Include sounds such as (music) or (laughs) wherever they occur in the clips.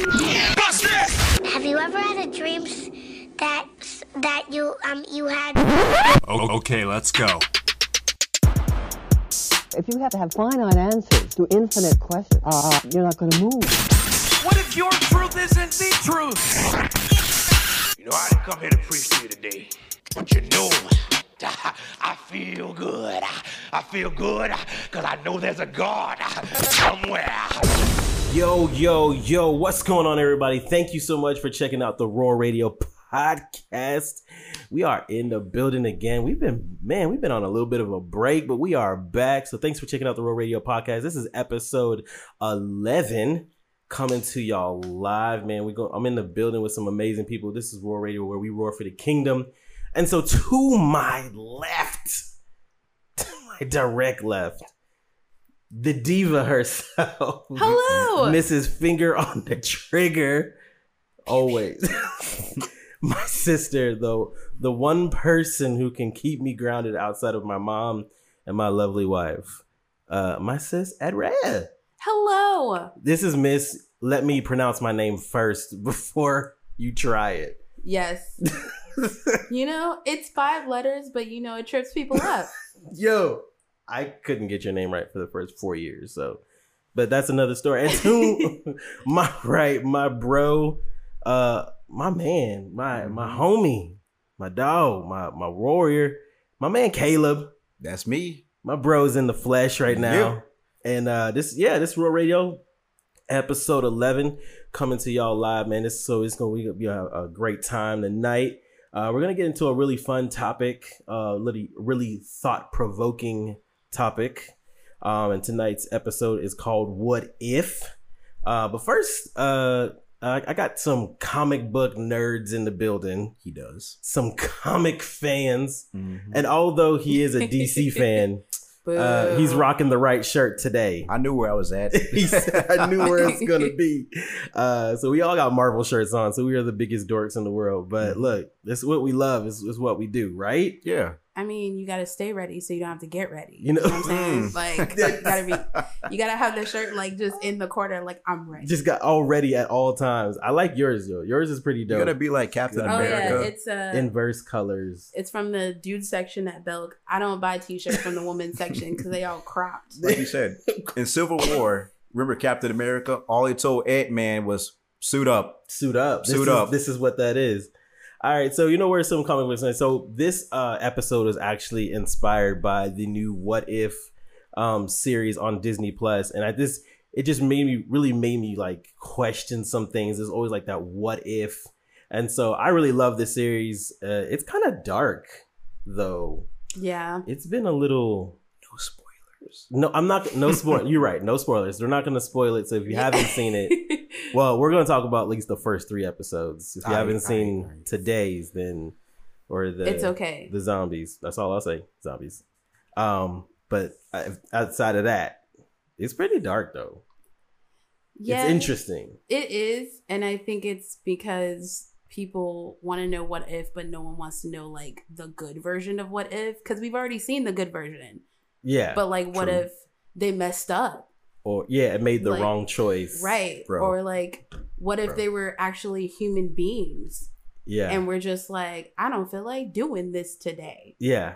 Have you ever had a dream that that you um you had? O- okay, let's go. If you have to have finite answers to infinite questions, uh, you're not going to move. What if your truth isn't the truth? You know, I didn't come here to preach to you today, but you know, (laughs) I feel good. I feel good because I know there's a God somewhere. Yo, yo, yo, what's going on, everybody? Thank you so much for checking out the Roar Radio podcast. We are in the building again. We've been, man, we've been on a little bit of a break, but we are back. So thanks for checking out the Roar Radio podcast. This is episode 11 coming to y'all live, man. We go, I'm in the building with some amazing people. This is Roar Radio where we roar for the kingdom. And so to my left, (laughs) to my direct left, the diva herself. Hello. Mrs. Finger on the trigger. Always. (laughs) my sister, though, the one person who can keep me grounded outside of my mom and my lovely wife. Uh, my sis, edred Hello. This is Miss. Let me pronounce my name first before you try it. Yes. (laughs) you know, it's five letters, but you know, it trips people up. Yo, I couldn't get your name right for the first four years, so but that's another story. And to (laughs) my right, my bro, uh, my man, my my homie, my dog, my my warrior, my man Caleb. That's me. My bro's in the flesh right now. Yeah. And uh this yeah, this Roar Radio episode 11 coming to y'all live, man. This so it's going to be a, a great time tonight. Uh we're going to get into a really fun topic, uh really really thought-provoking topic. Um and tonight's episode is called What If? Uh but first, uh I I got some comic book nerds in the building. He does. Some comic fans. Mm-hmm. And although he is a DC (laughs) fan, uh, he's rocking the right shirt today. I knew where I was at. (laughs) I knew where it's gonna be. (laughs) Uh, so we all got Marvel shirts on, so we are the biggest dorks in the world. But Mm-hmm. look, this is what we love. Is, is what we do, right? yeah. I mean, you gotta stay ready so you don't have to get ready. You know- what I'm saying? Mm. Like, (laughs) you gotta be, you gotta have the shirt like just in the corner, like I'm ready. Just got all ready at all times. I like yours though. Yours is pretty dope. You gotta be like Captain oh yeah, it's uh, Inverse colors. it's from the dude section at Belk. I don't buy t-shirts from the women's section because they all cropped. like you said. In Civil War, remember Captain America? All he told Ant Man was suit up. Suit up. This Suit is, up. This is what that is. All right, so you know where some comic books. are. So this uh, episode is actually inspired by the new What If um, series on Disney Plus, and I this it just made me really made me like question some things. There's always like that what if, and so I really love this series. Uh, it's kind of dark though. Yeah. It's been a little. No spoilers. (laughs) No, I'm not. No spoil. (laughs) You're right. No spoilers. They're not going to spoil it. So if you haven't seen it, (laughs) well, we're going to talk about at least the first three episodes. If you haven't seen today's, then or the it's okay. the zombies. That's all I'll say. Zombies. Um, but outside of that, it's pretty dark though. Yeah. It's interesting. It is, and I think it's because people want to know what if, but no one wants to know like the good version of what if because we've already seen the good version. Yeah. But like, what true. if they messed up, or yeah, it made the like, wrong choice. right? Bro. Or like, what if Bro. they were actually human beings Yeah. and we're just like, I don't feel like doing this today. yeah.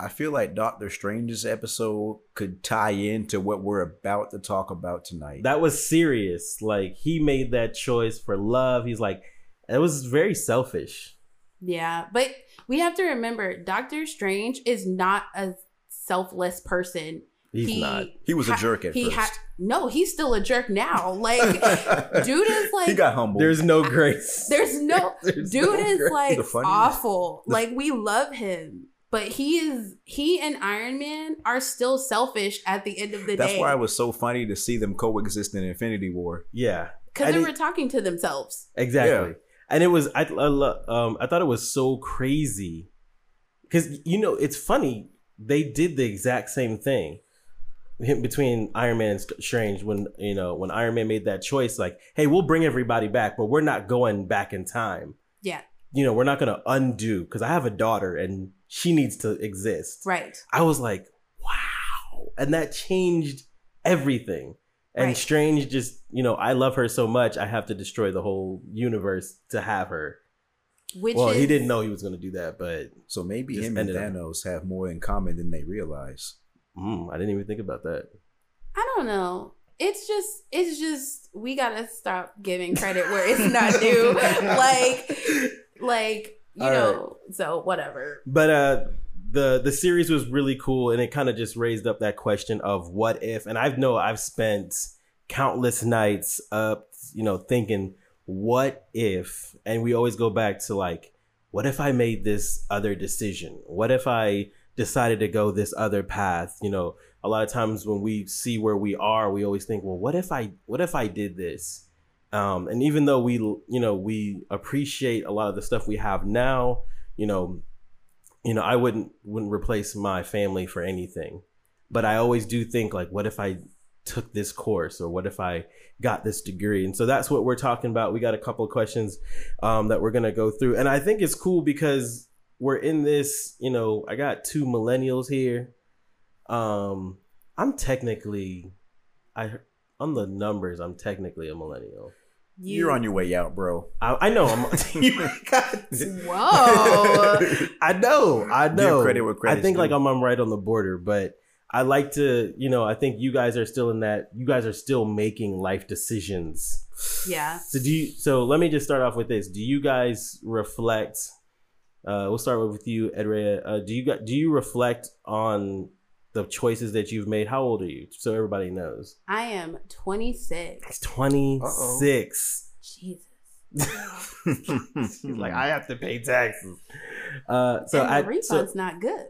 I feel like Doctor Strange's episode could tie into what we're about to talk about tonight. That was serious. Like he made that choice for love. He's like, it was very selfish. Yeah, but we have to remember, Doctor Strange is not a selfless person. He's He- not. he was a ha- jerk at he first. ha- no, he's still a jerk now. (laughs) Like, dude is like, he got humble. There's no grace. (laughs) there's no, (laughs) There's dude no is grace. like awful. Like, we love him, but he is, he and Iron Man are still selfish at the end of the That's day. That's why it was so funny to see them coexist in Infinity War. yeah. because they it- were talking to themselves. Exactly. Yeah. And it was I, I lo- um I thought it was so crazy cuz you know it's funny they did the exact same thing between Iron Man and Strange when you know when Iron Man made that choice like hey we'll bring everybody back but we're not going back in time. Yeah, You know, we're not going to undo cuz I have a daughter and she needs to exist. right. I was like, wow. And that changed everything. And Right. Strange just, you know, I love her so much, I have to destroy the whole universe to have her. Which well, he didn't know he was going to do that, but So maybe him and ended up- Thanos have more in common than they realize. mm, I didn't even think about that. I don't know. It's just, it's just, we gotta stop giving credit where it's not (laughs) due. like, like you All know. So whatever. But uh the the series was really cool and it kind of just raised up that question of what if and I've know I've spent countless nights up, you know, thinking what if and we always go back to like what if I made this other decision? What if I decided to go this other path? You know, a lot of times when we see where we are, we always think, well, what if I what if I did this? Um, and even though we, you know, we appreciate a lot of the stuff we have now, you know, you know, I wouldn't wouldn't replace my family for anything. But I always do think like, what if I took this course, or what if I got this degree? And so that's what we're talking about. We got a couple of questions um, that we're gonna go through, and I think it's cool because we're in this. You know, I got two millennials here. Um, I'm technically, I on the numbers, I'm technically a millennial. You're on your way out, bro. I, I know. I'm. (laughs) Whoa. (laughs) I know. I Give know. credit where I think like. I'm, I'm right on the border, but I like to, you know, I think you guys are still in that. You guys are still making life decisions. yeah. So do you? So let me just start off with this. Do you guys reflect? Uh, we'll start with you, Edrea. Uh, do you got? Do you reflect on the choices that you've made? How old are you? So everybody knows. I am twenty six. Twenty six. Jesus. She's like, I have to pay taxes. Uh, so I refund's so, not good.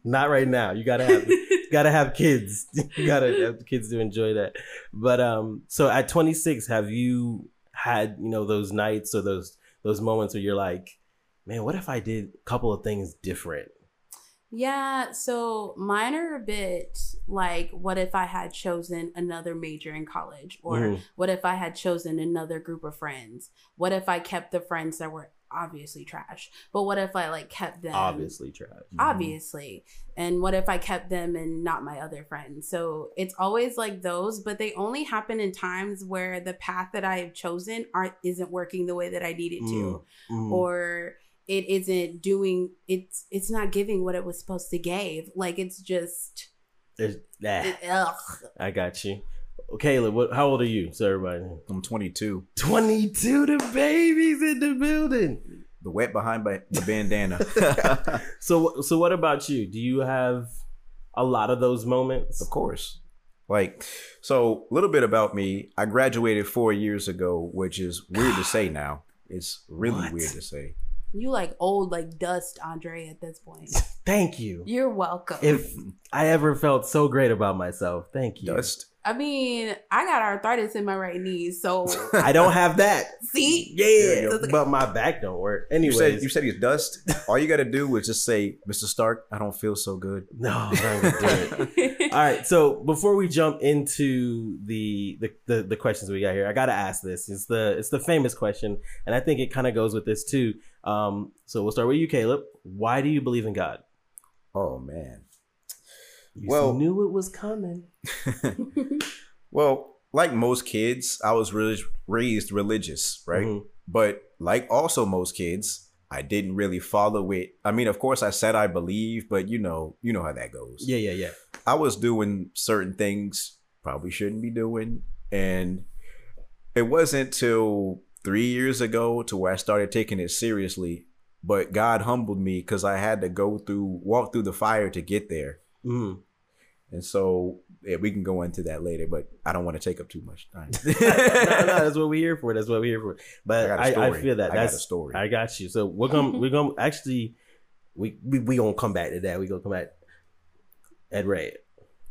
(laughs) not right now. You gotta have (laughs) gotta have kids. (laughs) You gotta have kids to enjoy that. But um, so at 26, have you had you know those nights or those those moments where you're like, man, what if I did a couple of things different? Yeah, so mine are a bit like what if I had chosen another major in college? Or Mhm. what if I had chosen another group of friends? What if I kept the friends that were obviously trash? But what if I like kept them Obviously, trash. obviously and what if i kept them and not my other friends so it's always like those but they only happen in times where the path that i have chosen aren't isn't working the way that i need it to Mm. or it isn't doing it's it's not giving what it was supposed to give like it's just There's, nah, it, ugh. I got you. Caleb, what? How old are you? So everybody, I'm 22. 22. The babies in the building. The wet behind by the bandana. (laughs) So, so what about you? Do you have a lot of those moments? Of course. Like, so a little bit about me. I graduated four years ago, which is weird to say (sighs) now. It's really What? weird to say. You like old like dust andre at this point Thank you. you're welcome If I ever felt so great about myself, thank you. Dust. I mean i got arthritis in my right knee so (laughs) I don't have that. see Yeah, So like- but my back don't work. You said you said he's dust. (laughs) All you got to do is just say, "Mr. Stark, I don't feel so good." (laughs) no, I don't. All right, so before we jump into the, the the the questions we got here, I gotta ask this. It's the it's the famous question, and I think it kind of goes with this too. Um, so we'll start with you, Caleb. Why do you believe in God? Oh man. You Well- knew it was coming. (laughs) (laughs) Well, like most kids, I was really raised religious, right? Mhm. But like also most kids, I didn't really follow it. I mean, of course, I said I believe, but you know, you know how that goes. Yeah, yeah, yeah. I was doing certain things probably shouldn't be doing, and it wasn't till three years ago to where I started taking it seriously. But God humbled me because I had to go through, walk through the fire to get there. Mm. And so yeah, we can go into that later, but I don't want to take up too much time. (laughs) no, no, that's what we're here for. That's what we're here for. But I got a I, I, story. feel that I got that's a story. I got you. So we're gonna we're gonna (laughs) actually we we we gonna come back to that. We gonna come back. Ed Ray.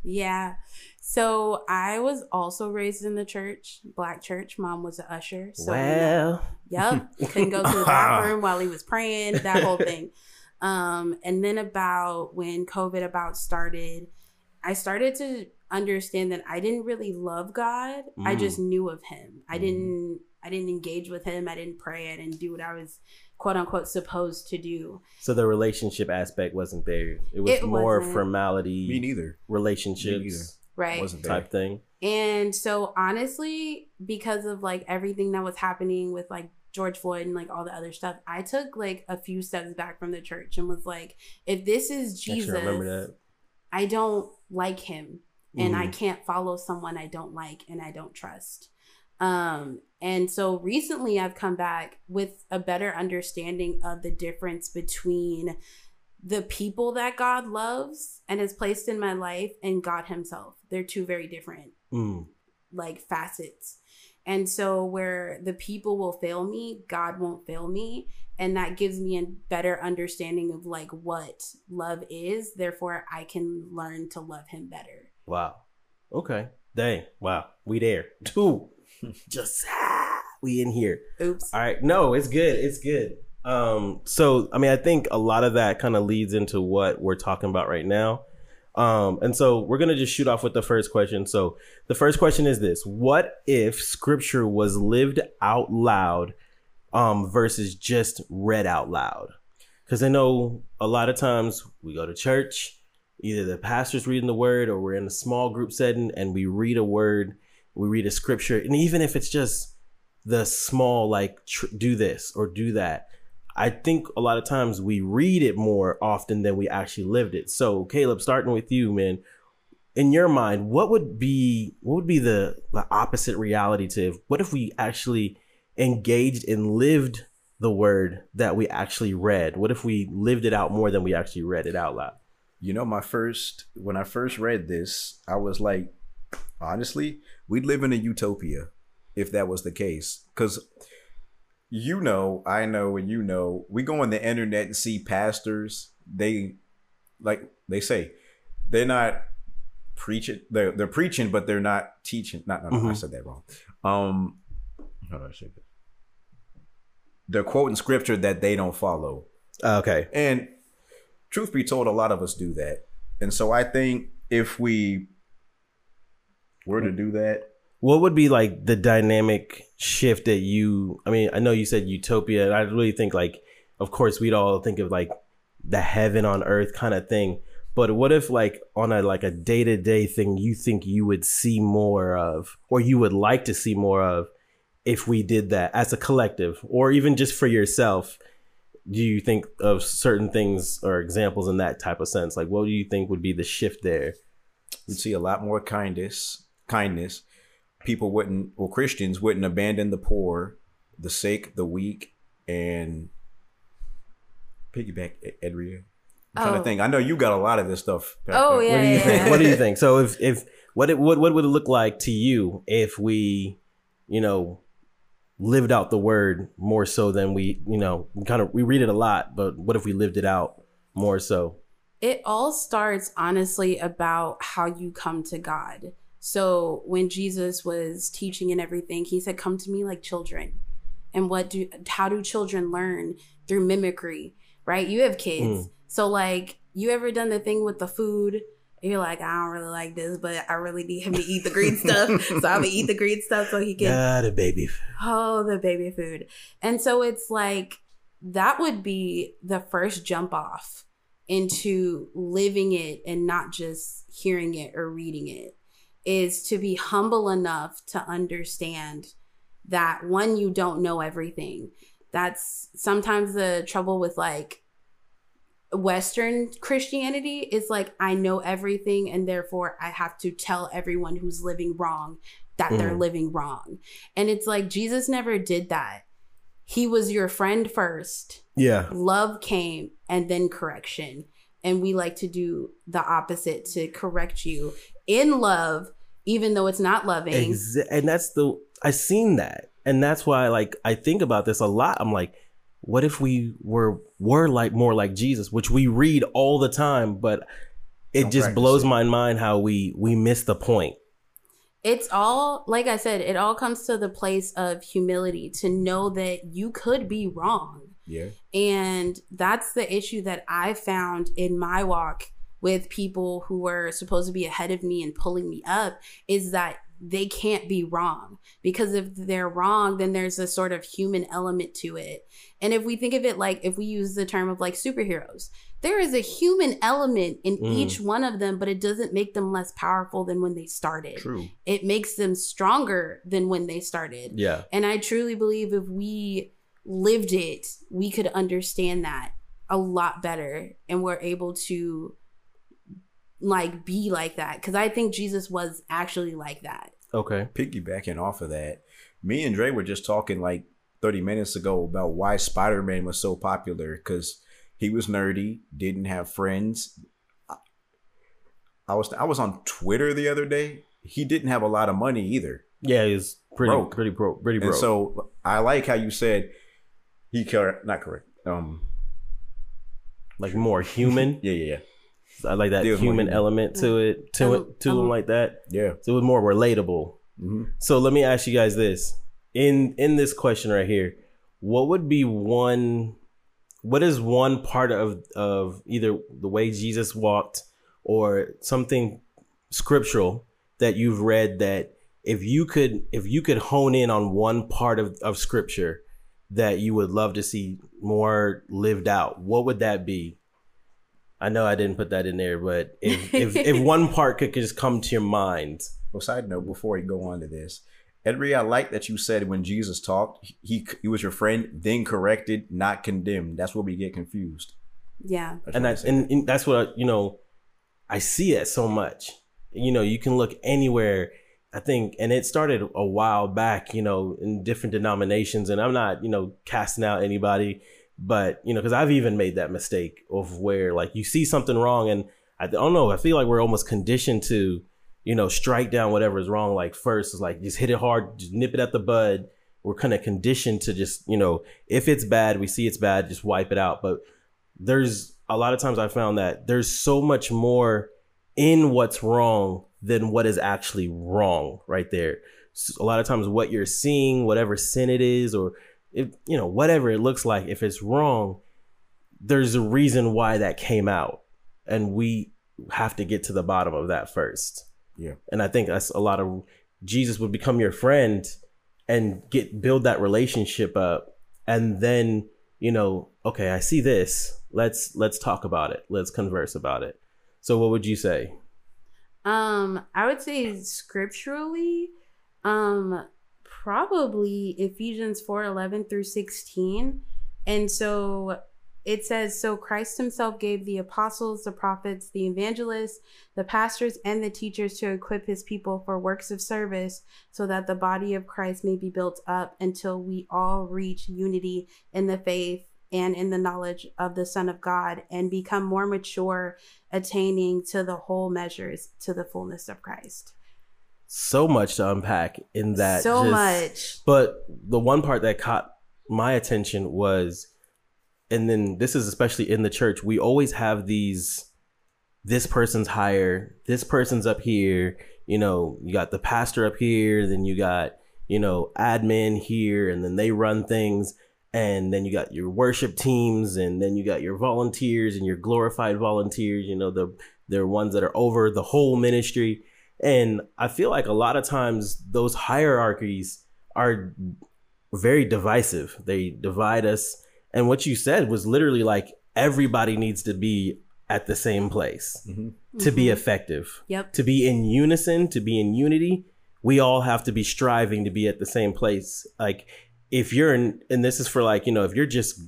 Yeah. So I was also raised in the church, black church. Mom was an usher. So you know, well, Yep. (laughs) Couldn't go to the bathroom while he was praying, that whole thing. Um, and then about when COVID about started, I started to understand that I didn't really love God. I Mm. just knew of him. I didn't I didn't engage with him. I didn't pray. I didn't do what I was quote unquote supposed to do. so the relationship aspect wasn't there. It was It more wasn't. me neither. relationships Me neither. Right. Wasn't there. type thing. And so honestly, because of like everything that was happening with like George Floyd and like all the other stuff, I took like a few steps back from the church and was like, if this is Jesus, I remember that. I don't like him and I Mhm. can't follow someone I don't like and I don't trust. Um and so recently I've come back with a better understanding of the difference between the people that God loves and has placed in my life and God himself. They're two very different Mm. like facets. And so where the people will fail me, God won't fail me, and that gives me a better understanding of like what love is. Therefore, I can learn to love him better. Wow. Okay. Dang. Wow. We there. Two. (laughs) Just ah, we in here. Oops. All right. No, it's good. It's good. Um, so I mean, I think a lot of that kind of leads into what we're talking about right now. Um, and so we're gonna just shoot off with the first question. So the first question is this: What if Scripture was lived out loud, um, versus just read out loud? Because I know a lot of times we go to church, either the pastor's reading the word or we're in a small group setting and we read a word, we read a scripture, and even if it's just the small like tr- do this or do that i think a lot of times we read it more often than we actually lived it. So caleb starting with you man in your mind what would be what would be the, the opposite reality to if, what if we actually engaged and lived the word that we actually read? What if we lived it out more than we actually read it out loud? You know, my first when I first read this, I was like, honestly, we'd live in a utopia if that was the case. Because you know, I know, and you know, we go on the internet and see pastors. They like they say they're not preaching. They're they're preaching, but they're not teaching. Not no, no, I Mhm. said that wrong. Um, how do I say this? They're quoting scripture that they don't follow. okay And truth be told, a lot of us do that. And so I think if we were to do that, what would be like the dynamic shift that you i mean i know you said utopia and i really think like of course we'd all think of like the heaven on earth kind of thing but what if like on a like a day-to-day thing you think you would see more of or you would like to see more of if we did that as a collective or even just for yourself do you think of certain things or examples in that type of sense like what do you think would be the shift there we'd see a lot more kindness. Kindness. People wouldn't, well, Christians wouldn't abandon the poor, the sick, the weak, and piggyback Ed- Edria. I'm trying Oh. to think. I know you got a lot of this stuff. Pat- Oh, Pat. yeah, what do you yeah, think? yeah. What do you think? So if if what it what what would it look like to you if we, you know, lived out the word more so than we, you know, we kind of we read it a lot, but what if we lived it out more so? It all starts honestly about how you come to God. So when Jesus was teaching and everything, he said, Come to me like children. And what do how do children learn? Through mimicry, right? You have kids. Mm. So like you ever done the thing with the food? You're like, I don't really like this, but I really need him to eat the green stuff. (laughs) so I'm gonna eat the green stuff so he can Got the baby. Food. Oh, the baby food. And so it's like that would be the first jump off into living it and not just hearing it or reading it is to be humble enough to understand that one you don't know everything. That's sometimes the trouble with like Western Christianity is like, I know everything, and therefore I have to tell everyone who's living wrong that they're Mhm. living wrong. And it's like, Jesus never did that. He was your friend first, Yeah. love came, and then correction. And we like to do the opposite to correct you in love, even though it's not loving. Exa- and that's the I've seen that. And that's why like I think about this a lot. I'm like, what if we were were like more like Jesus, which we read all the time, but it Don't just blows it. my mind how we we miss the point. it's all like i said it all comes to the place of humility to know that you could be wrong Yeah. and that's the issue that i found in my walk with people who were supposed to be ahead of me and pulling me up is that they can't be wrong because if they're wrong then there's a sort of human element to it and if we think of it like if we use the term of like superheroes there is a human element in Mm. each one of them but it doesn't make them less powerful than when they started True. it makes them stronger than when they started Yeah. and I truly believe if we lived it, we could understand that a lot better and we're able to like be like that because I think Jesus was actually like that. Okay. Piggybacking off of that, me and Dre were just talking like 30 minutes ago about why Spider Man was so popular because he was nerdy, didn't have friends. I- I was I was on Twitter the other day. He didn't have a lot of money either. Yeah, he's pretty Broke. pretty broke, pretty broke. And so I like how you said he care not correct. Um like more human. (laughs) yeah, yeah, yeah. I like that He human human. element to it, to Um, it, to him um, like that. Yeah. So it was more relatable. hmm So let me ask you guys this: in in this question right here, what would be one? What is one part of of either the way Jesus walked or something scriptural that you've read that if you could if you could hone in on one part of, of scripture that you would love to see more lived out, what would that be? I know I didn't put that in there, but if (laughs) if, if one part could just come to your mind, Well, side note before we go on to this, Edry, I like that you said when Jesus talked, he he was your friend, then corrected, not condemned. That's where we get confused. Yeah. And that's said. and, and that's what you know i see it so much you know you can look anywhere i think and it started a while back you know in different denominations and i'm not you know casting out anybody but you know because i've even made that mistake of where like you see something wrong and i don't know i feel like we're almost conditioned to you know strike down whatever is wrong like first is like just hit it hard just nip it at the bud we're kind of conditioned to just you know if it's bad we see it's bad just wipe it out but there's a lot of times I found that there's so much more in what's wrong than what is actually wrong right there. A lot of times what you're seeing, whatever sin it is, or if you know, whatever it looks like, if it's wrong, there's a reason why that came out. And we have to get to the bottom of that first. Yeah. And I think that's a lot of Jesus would become your friend and get build that relationship up and then you know okay i see this let's let's talk about it let's converse about it so what would you say Um, I would say scripturally, um, probably Ephesians 4 11 through 16. And so it says, So Christ himself gave the apostles, the prophets, the evangelists, the pastors, and the teachers to equip his people for works of service, so that the body of Christ may be built up until we all reach unity in the faith and in the knowledge of the Son of God and become more mature, attaining to the whole measures to the fullness of Christ. So much to unpack in that so just- much. but the one part that caught my attention was and then this is especially in the church we always have these this person's higher this person's up here you know you got the pastor up here then you got you know admin here and then they run things and then you got your worship teams and then you got your volunteers and your glorified volunteers you know the they're ones that are over the whole ministry and i feel like a lot of times those hierarchies are very divisive they divide us and what you said was literally like everybody needs to be at the same place Mhm. to be Mhm. effective Yep. to be in unison, to be in unity, we all have to be striving to be at the same place. Like if you're in, and this is for like, you know, if you're just,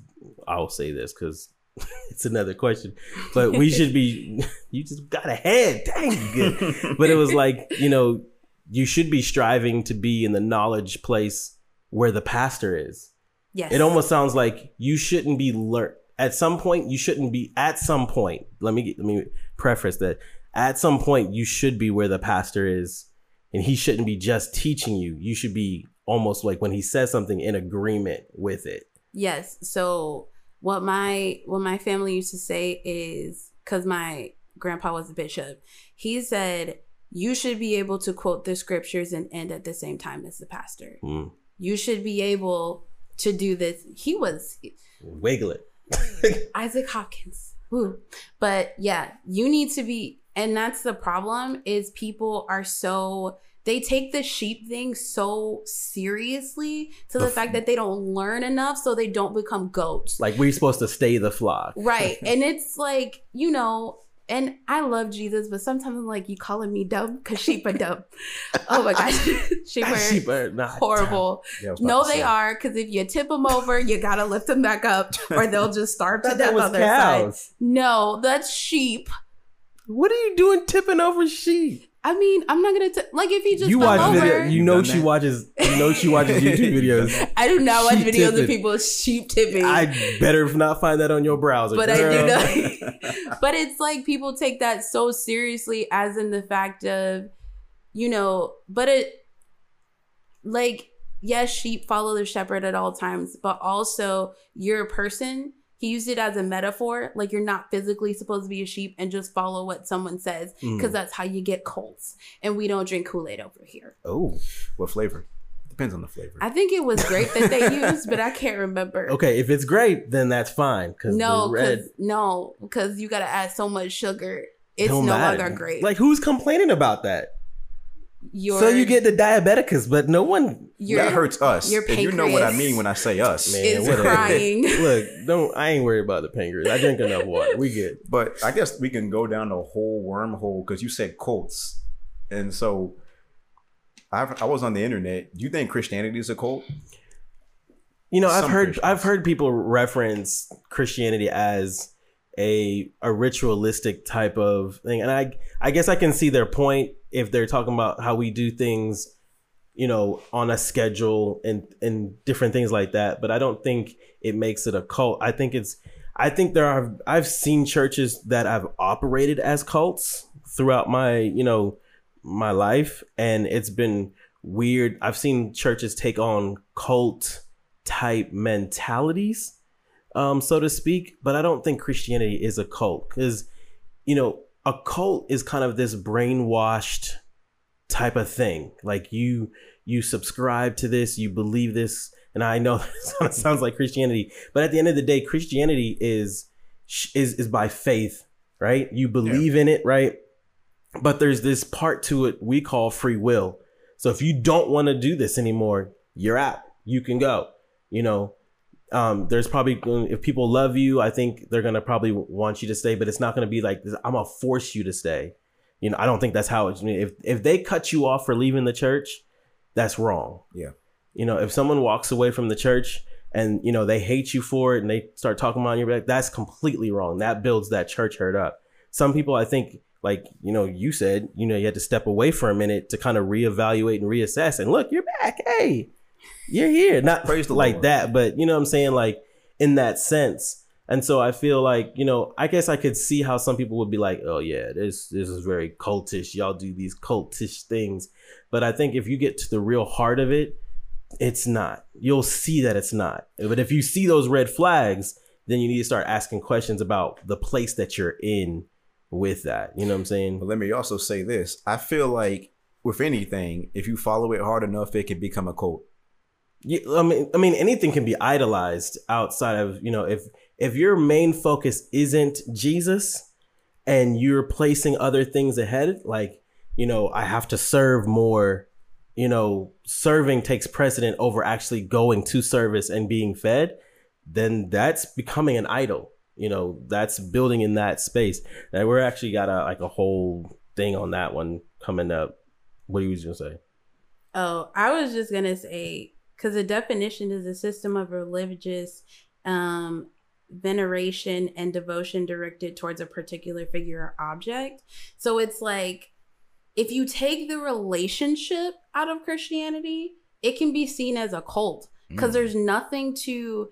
I'll say this because (laughs) it's another question, but we should be, (laughs) you just got ahead. Dang, good. But it was like, you know, you should be striving to be in the knowledge place where the pastor is. Yes. It almost sounds like you shouldn't be learn at some point. You shouldn't be at some point. Let me let me preface that. At some point, you should be where the pastor is, and he shouldn't be just teaching you. You should be almost like when he says something in agreement with it. Yes. So what my what my family used to say is because my grandpa was a bishop, he said you should be able to quote the scriptures and end at the same time as the pastor. Mm. You should be able to do this. He was Wiggle it. (laughs) Isaac Hopkins. Woo. But yeah, you need to be and that's the problem is people are so they take the sheep thing so seriously to the, The fact that they don't learn enough so they don't become goats. Like we're supposed to stay the flock. Right. (laughs) and it's like, you know, and I love Jesus, but sometimes I'm like, you calling me dumb? Because sheep are dumb. (laughs) Oh my gosh. (laughs) sheep are Sheep are horrible. Yeah, I was about No, they are. Because if you tip them over, you got to lift them back up or they'll just starve to death on their side. cows. No, that's sheep. What are you doing tipping over sheep? I mean, I'm not going to, like, if you just you fell watch over. video. You know she that? watches. You know she watches (laughs) YouTube videos. I do not watch Sheep videos tipping. of people sheep tipping. I better not find that on your browser. but I do girl. know. (laughs) but it's like people take that so seriously, as in the fact of, you know, but it, like, yes, sheep follow the shepherd at all times, but also you're a person. He used it as a metaphor, like you're not physically supposed to be a sheep and just follow what someone says, because Mm. that's how you get cults. And we don't drink Kool Aid over here. Oh, What flavor? Depends on the flavor. I think it was great that they (laughs) used, but I can't remember. okay. If it's great, then that's fine. Because No, red because no, because you got to add so much sugar. It's no matter. longer great. Like who's complaining about that? Your, so you get the diabeticus, but no one. your, that hurts us. your and you know what I mean when I say us. Man, is whatever. crying. (laughs) Look, don't. I ain't worried about the pancreas. I drink enough water. We good. But I guess we can go down the whole wormhole because you said cults, and so I've, I was on the internet. Do you think Christianity is a cult? You know, I've heard Christians. I've heard people reference Christianity as a a ritualistic type of thing, and I I guess I can see their point if they're talking about how we do things, you know, on a schedule and and different things like that. But I don't think it makes it a cult. I think it's I think there are I've seen churches that I've operated as cults throughout my you know my life, and it's been weird. I've seen churches take on cult type mentalities, um, so to speak. But I don't think Christianity is a cult because, you know, a cult is kind of this brainwashed type of thing. Like you, you subscribe to this, you believe this, and I know (laughs) it sounds like Christianity, but at the end of the day, Christianity is is is by faith, right? You believe in it, right? But there's this part to it we call free will. So if you don't want to do this anymore, you're out. You can go. You know, um, there's probably if people love you, I think they're gonna probably want you to stay, but it's not gonna be like I'm gonna force you to stay. You know, I don't think that's how it's. If if they cut you off for leaving the church, that's wrong. Yeah. You know, if someone walks away from the church and you know they hate you for it and they start talking about your back, that's completely wrong. That builds that church hurt up. Some people, I think, like you know, you said, you know, you had to step away for a minute to kind of reevaluate and reassess. And look, you're back. Hey, you're here. Not Praise the like Lord. that, but you know what I'm saying, like in that sense. And so I feel like, you know, I guess I could see how some people would be like, oh yeah, this this is very cultish. Y'all do these cultish things. But I think if you get to the real heart of it, it's not. You'll see that it's not. But if you see those red flags, then you need to start asking questions about the place that you're in with that. You know what I'm saying? But let me also say this: I feel like with anything, if you follow it hard enough, it can become a cult. I mean, I mean, anything can be idolized outside of you know if if your main focus isn't Jesus and you're placing other things ahead, like you know, I have to serve more. You know, serving takes precedent over actually going to service and being fed. Then that's becoming an idol. You know, that's building in that space. And we're actually got a like a whole thing on that one coming up. What are you gonna say? Oh, I was just gonna say because the definition is a system of religious um, veneration and devotion directed towards a particular figure or object. So it's like if you take the relationship out of Christianity, it can be seen as a cult because Mm. there's nothing to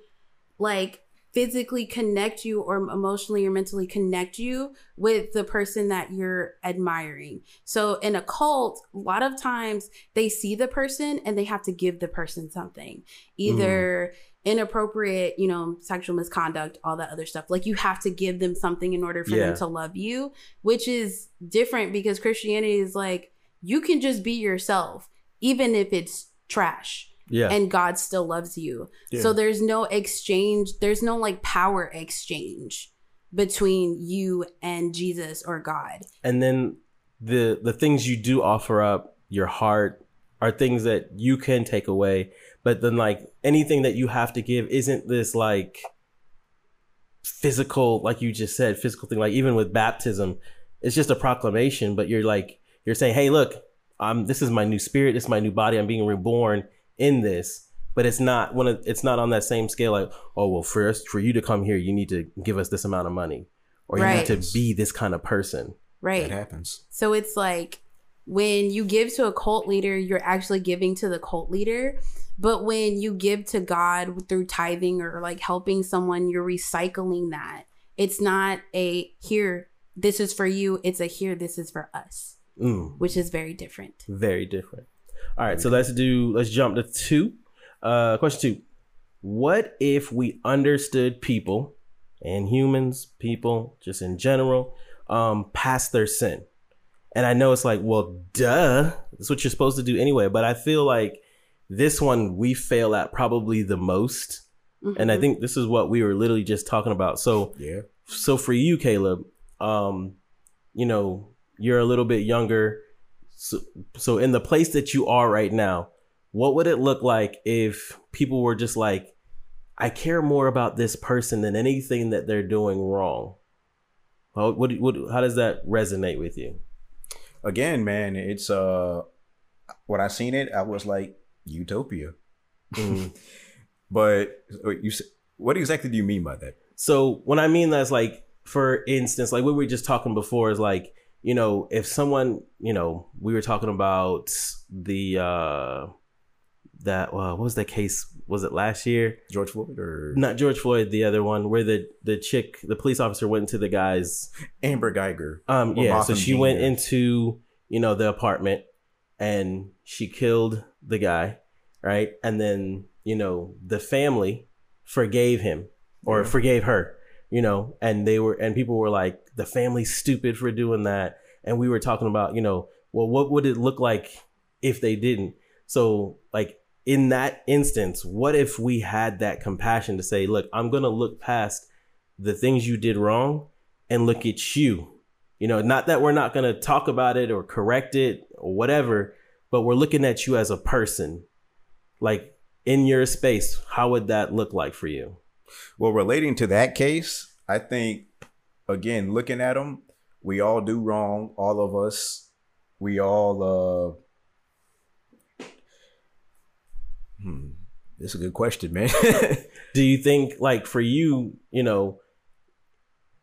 like physically connect you or emotionally or mentally connect you with the person that you're admiring. So in a cult, a lot of times they see the person and they have to give the person something. Either mm. inappropriate, you know, sexual misconduct, all that other stuff. Like you have to give them something in order for Yeah. them to love you, which is different because Christianity is like you can just be yourself even if it's trash Yeah. and God still loves you. So there's no exchange, there's no like power exchange between you and Jesus or God. and then the the things you do offer up your heart are things that you can take away. But then like anything that you have to give isn't this like physical, like you just said, physical thing. Like even with baptism, it's just a proclamation, but you're like you're saying, Hey, look, I'm this is my new spirit, this is my new body, I'm being reborn in this. But it's not one of it's not on that same scale like, oh well first for you to come here, you need to give us this amount of money. Or you Right. need to be this kind of person. Right. That happens. So it's like when you give to a cult leader, you're actually giving to the cult leader. But when you give to God through tithing or like helping someone, you're recycling that. It's not a here, this is for you. It's a here, this is for us, Mm. which is very different. Very different. All right, so let's do let's jump to two. Uh question two. What if we understood people and humans, people, just in general, um, past their sin? And I know it's like, well, duh, that's what you're supposed to do anyway. But I feel like this one we fail at probably the most. And I Mhm. think this is what we were literally just talking about. So Yeah. so for you caleb um you know you're a little bit younger so, so in the place that you are right now what would it look like if people were just like i care more about this person than anything that they're doing wrong how, what, what, how does that resonate with you Again, man, it's uh when I seen it, I was like utopia. Mm. (laughs) But wait, you what exactly do you mean by that? So when I mean that's like, for instance, like what we were just talking before is like, you know, if someone, you know, we were talking about the uh that uh, what was that case? Was it last year? George Floyd or Not George Floyd, the other one where the the chick, the police officer went into the guy's Amber Geiger? um yeah, so she went into, you know, the apartment and she killed the guy, right? And then, you know, the family forgave him or Yeah. forgave her, you know, and they were and people were like the family's stupid for doing that and we were talking about, you know, well what would it look like if they didn't? So, like in that instance, what if we had that compassion to say, look, I'm going to look past the things you did wrong and look at you. You know, not that we're not going to talk about it or correct it or whatever, but we're looking at you as a person. Like in your space, how would that look like for you? Well, relating to that case, I think again, looking at them, we all do wrong, all of us. We all uh Hmm. It's a good question, man. (laughs) Do you think like for you, you know,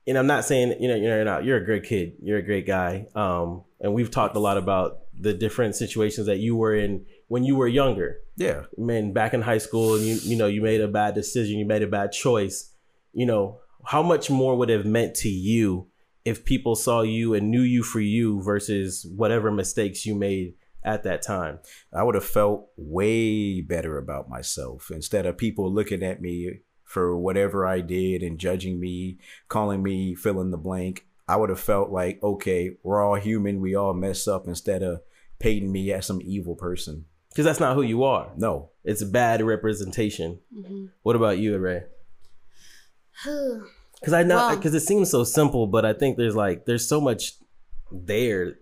and I'm not saying, you know, you're not you're a great kid, you're a great guy. Um and we've talked a lot about the different situations that you were in when you were younger. yeah. man back in high school and you you know you made a bad decision you made a bad choice you know how much more would it have meant to you if people saw you and knew you for you versus whatever mistakes you made at that time I would have felt way better about myself instead of people looking at me for whatever I did and judging me, calling me fill in the blank. I would have felt like, okay, we're all human, we all mess up instead of painting me as some evil person. because that's not who you are No. it's a bad representation mm-hmm. what about you ray because i know Well- because it seems so simple but i think there's like there's so much there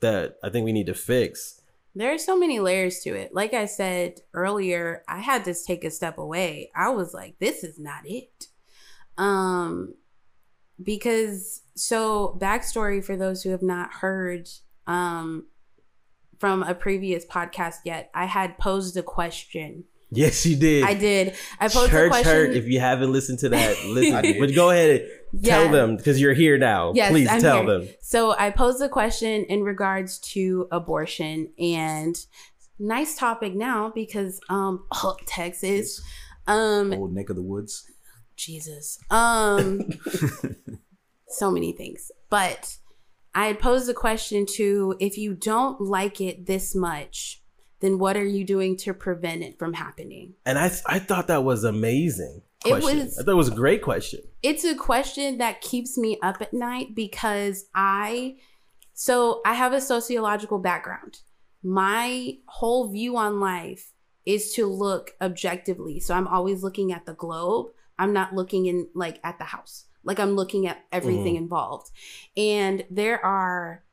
that i think we need to fix There are so many layers to it. Like I said earlier, I had to take a step away. I was like, this is not it. Um because so backstory for those who have not heard um from a previous podcast yet, I had posed a question. Yes you did I did. I posed Church a question. hurt. If you haven't listened to that, (laughs) listen. But go ahead and tell Yeah. them because you're here now. Yes, Please I'm tell here. them. So I posed a question in regards to abortion and nice topic now because um oh, Texas um Old neck of the woods. Jesus um (laughs) so many things but I had posed a question to if you don't like it this much then what are you doing to prevent it from happening And I, I thought that was amazing. It was- I thought it was a great question. it's a question that keeps me up at night because I so I have a sociological background. My whole view on life is to look objectively. So I'm always looking at the globe. I'm not looking in like at the house. Like I'm looking at everything mm-hmm. involved. And there are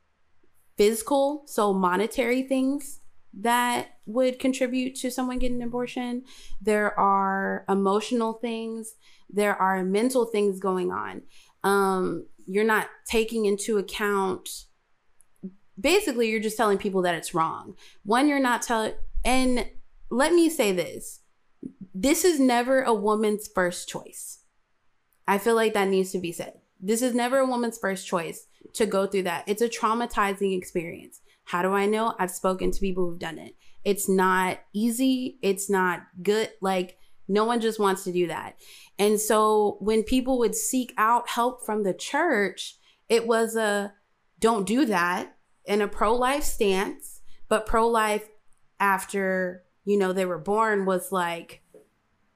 physical, so monetary things that would contribute to someone getting an abortion. There are emotional things. There are mental things going on. Um, you're not taking into account. Basically, you're just telling people that it's wrong. One, you're not telling. And let me say this: this is never a woman's first choice. I feel like that needs to be said. This is never a woman's first choice to go through that. It's a traumatizing experience. How do I know? I've spoken to people who've done it. It's not easy. It's not good. Like, no one just wants to do that. And so when people would seek out help from the church, it was a don't do that in a pro life stance. But pro life after, you know, they were born was like,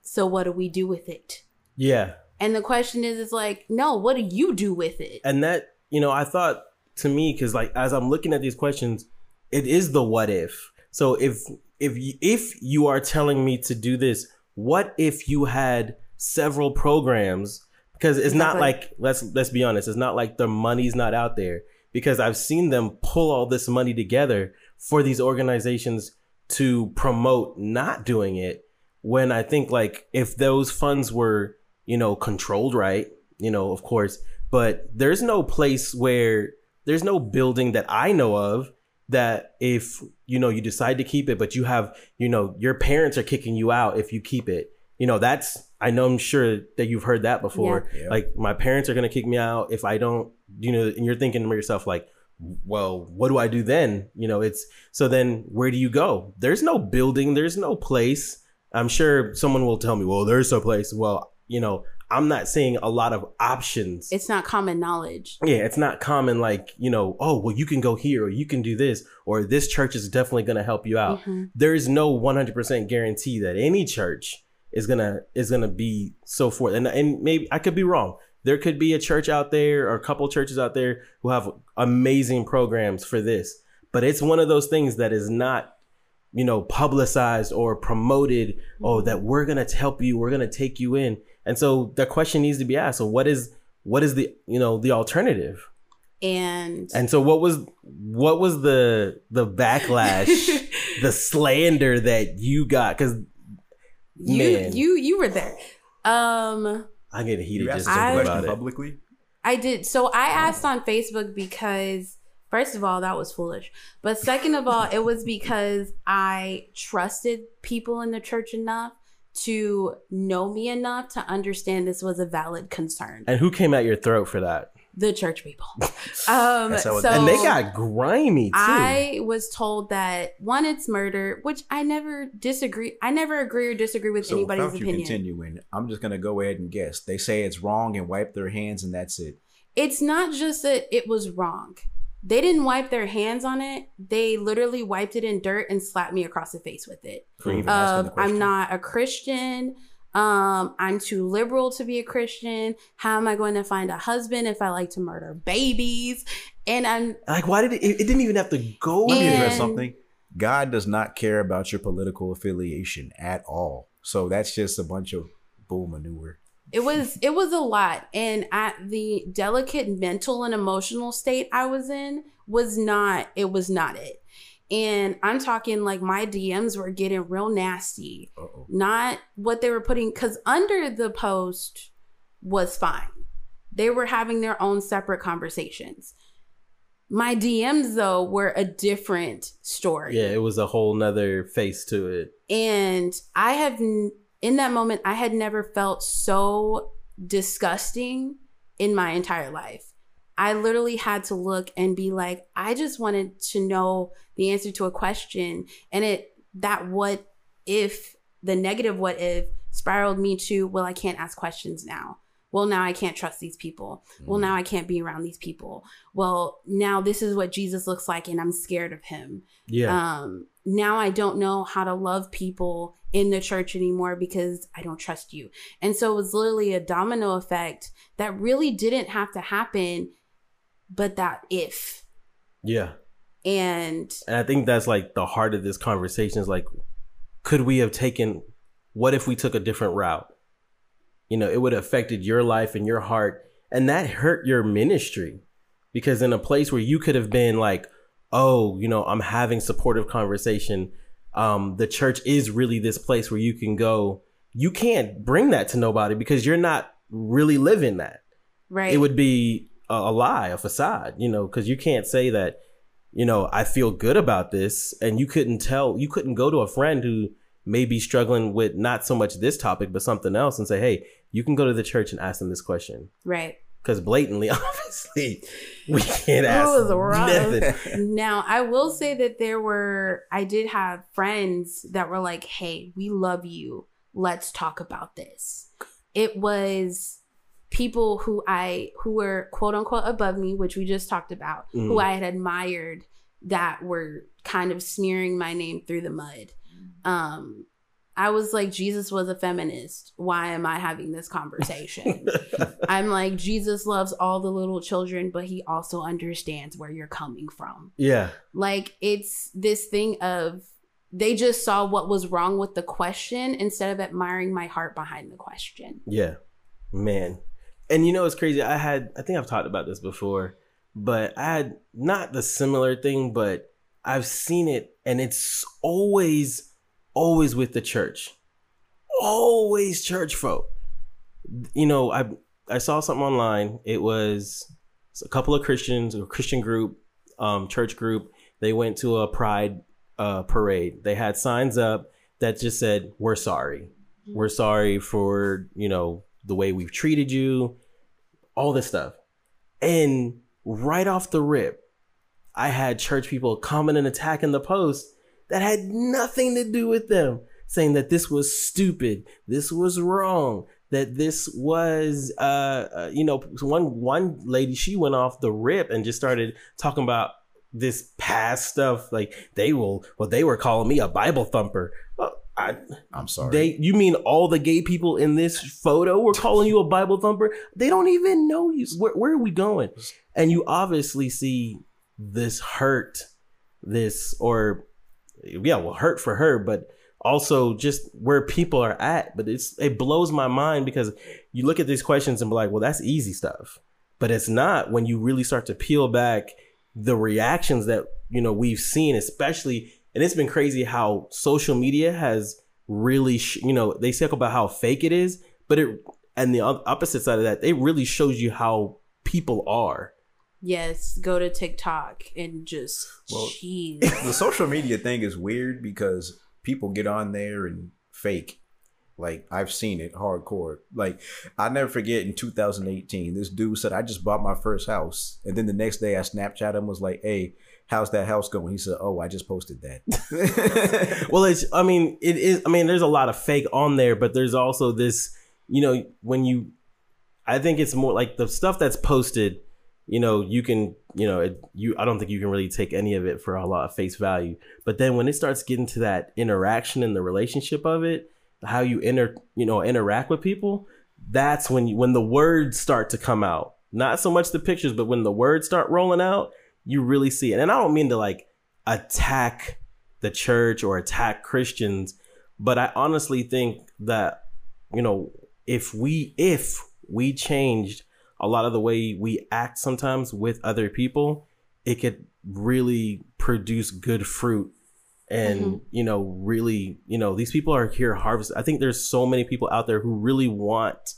so what do we do with it? Yeah. And the question is, is like, no, what do you do with it? And that, you know, I thought to me, because like as I'm looking at these questions, it is the what if. So if if you, if you are telling me to do this, what if you had several programs? Because it's not like let's let's be honest, it's not like the money's not out there. Because I've seen them pull all this money together for these organizations to promote not doing it. When I think like if those funds were you know controlled right, you know of course, but there's no place where there's no building that I know of that if you know you decide to keep it but you have you know your parents are kicking you out if you keep it. You know that's i know i'm sure that you've heard that before. Yeah. Yeah. like my parents are going to kick me out if i don't you know and you're thinking to yourself like well what do i do then? You know it's so then where do you go? There's no building there's no place. I'm sure someone will tell me well there's a place. Well you know i'm not seeing a lot of options It's not common knowledge. yeah, it's not common like, you know, oh, well, you can go here or you can do this or this church is definitely going to help you out. Mhm. There is no 100% guarantee that any church is going to is going to be so forth. And and maybe I could be wrong. There could be a church out there or a couple churches out there who have amazing programs for this. But it's one of those things that is not you know publicized or promoted oh that we're going to help you we're going to take you in and so the question needs to be asked so what is what is the you know the alternative And and so what was what was the the backlash, (laughs) the slander that you got? Because you man, you you were there. Um I get heated You just asked thinking about question it. publicly. I did. So I asked on Facebook because first of all, that was foolish. But second of all, it was because I trusted people in the church enough to know me enough to understand this was a valid concern. And who came at your throat for that? The church people. (laughs) Um That's how it- so and they got grimy too. I was told that one, it's murder, which I never disagree. I never agree or disagree with So anybody's without you opinion. continuing, I'm just gonna go ahead and guess. They say it's wrong and wipe their hands, and that's it. it's not just that it was wrong. They didn't wipe their hands on it. They literally wiped it in dirt and slapped me across the face with it. For even asking Of. I'm not a Christian. Um, I'm too liberal to be a Christian. How am I going to find a husband if I like to murder babies? And I'm like, why did it? It didn't even have to go. Let me there. address something. God does not care about your political affiliation at all. So that's just a bunch of bull manure. It was it was a lot. And at the delicate mental and emotional state i was in was not it was not it. And i'm talking like my dms were getting real nasty. Uh-oh. not what they were putting because under the post was fine. They were having their own separate conversations. My dms though were a different story. Yeah, it was a whole nother face to it. and I have, n- in that moment, I had never felt so disgusting in my entire life. I literally had to look and be like, I just wanted to know the answer to a question. And it, that what if, the negative what if spiraled me to, well, I can't ask questions now. Well, now I can't trust these people. Well, now I can't be around these people. Well, now this is what Jesus looks like, and I'm scared of him Yeah, um now i don't know how to love people in the church anymore because i don't trust you and so it was literally a domino effect that really didn't have to happen but that if yeah. and And I think that's like the heart of this conversation is like, could we have taken, what if we took a different route? You know, it would have affected your life and your heart, and that hurt your ministry because in a place where you could have been like, oh, you know, I'm having supportive conversation. Um, the church is really this place where you can go. You can't bring that to nobody because you're not really living that. Right. It would be a, a lie, a facade, you know, because you can't say that, you know, I feel good about this, and you couldn't tell, you couldn't go to a friend who may be struggling with not so much this topic but something else and say, hey, you can go to the church and ask them this question right. because blatantly, (laughs) obviously, we can't It ask was rough. nothing. now I will say that there were I did have friends that were like, "Hey, we love you. Let's talk about this." It was people who I who were quote unquote above me, which we just talked about, who Mhm. I had admired that were kind of smearing my name through the mud. Um I was like Jesus was a feminist. Why am I having this conversation? (laughs) I'm like Jesus loves all the little children, but he also understands where you're coming from. yeah, Like it's this thing of they just saw what was wrong with the question instead of admiring my heart behind the question. yeah, man. And you know, it's crazy. I had, I think I've talked about this before, but I had not the similar thing, but I've seen it, and it's always, always with the church, always church folk. You know, I I saw something online. It was a couple of Christians, a Christian group, um, church group. They went to a pride uh, parade. They had signs up that just said, "We're sorry. We're sorry for you know the way we've treated you, all this stuff." And right off the rip, I had church people coming and attacking the post that had nothing to do with them, saying that this was stupid, this was wrong, that this was, uh, uh, you know, one one lady she went off the rip and just started talking about this past stuff, like they will, well, they were calling me a Bible thumper. Well, I, I'm sorry. they, you mean all the gay people in this photo were calling you a Bible thumper? They don't even know you. Where, where are we going? And you obviously see this hurt, this or yeah, well, hurt for her, but also just where people are at. But it's it blows my mind because you look at these questions and be like, well, that's easy stuff, but it's not when you really start to peel back the reactions that you know we've seen, especially. And it's been crazy how social media has really, sh- you know, they talk about how fake it is, but it, and the opposite side of that, it really shows you how people are. Yes, go to TikTok and just Well, jeez. (laughs) the social media thing is weird because people get on there and fake. Like I've seen it hardcore. Like I never forget in 2018, this dude said, "I just bought my first house," and then the next day I Snapchat him was like, "Hey, how's that house going?" He said, "Oh, I just posted that." (laughs) well it's i mean it is i mean there's a lot of fake on there but there's also this you know when you i think it's more like the stuff that's posted you know you can you know it, you i don't think you can really take any of it for a lot of face value. But then when it starts getting to that interaction and the relationship of it how you inter you know interact with people that's when you, when the words start to come out. Not so much the pictures but when the words start rolling out you really see it. And i don't mean to like attack the church or attack Christians, but I honestly think that you know if we if we changed a lot of the way we act sometimes with other people, it could really produce good fruit and mm-hmm. you know really you know these people are here harvest i think there's so many people out there who really want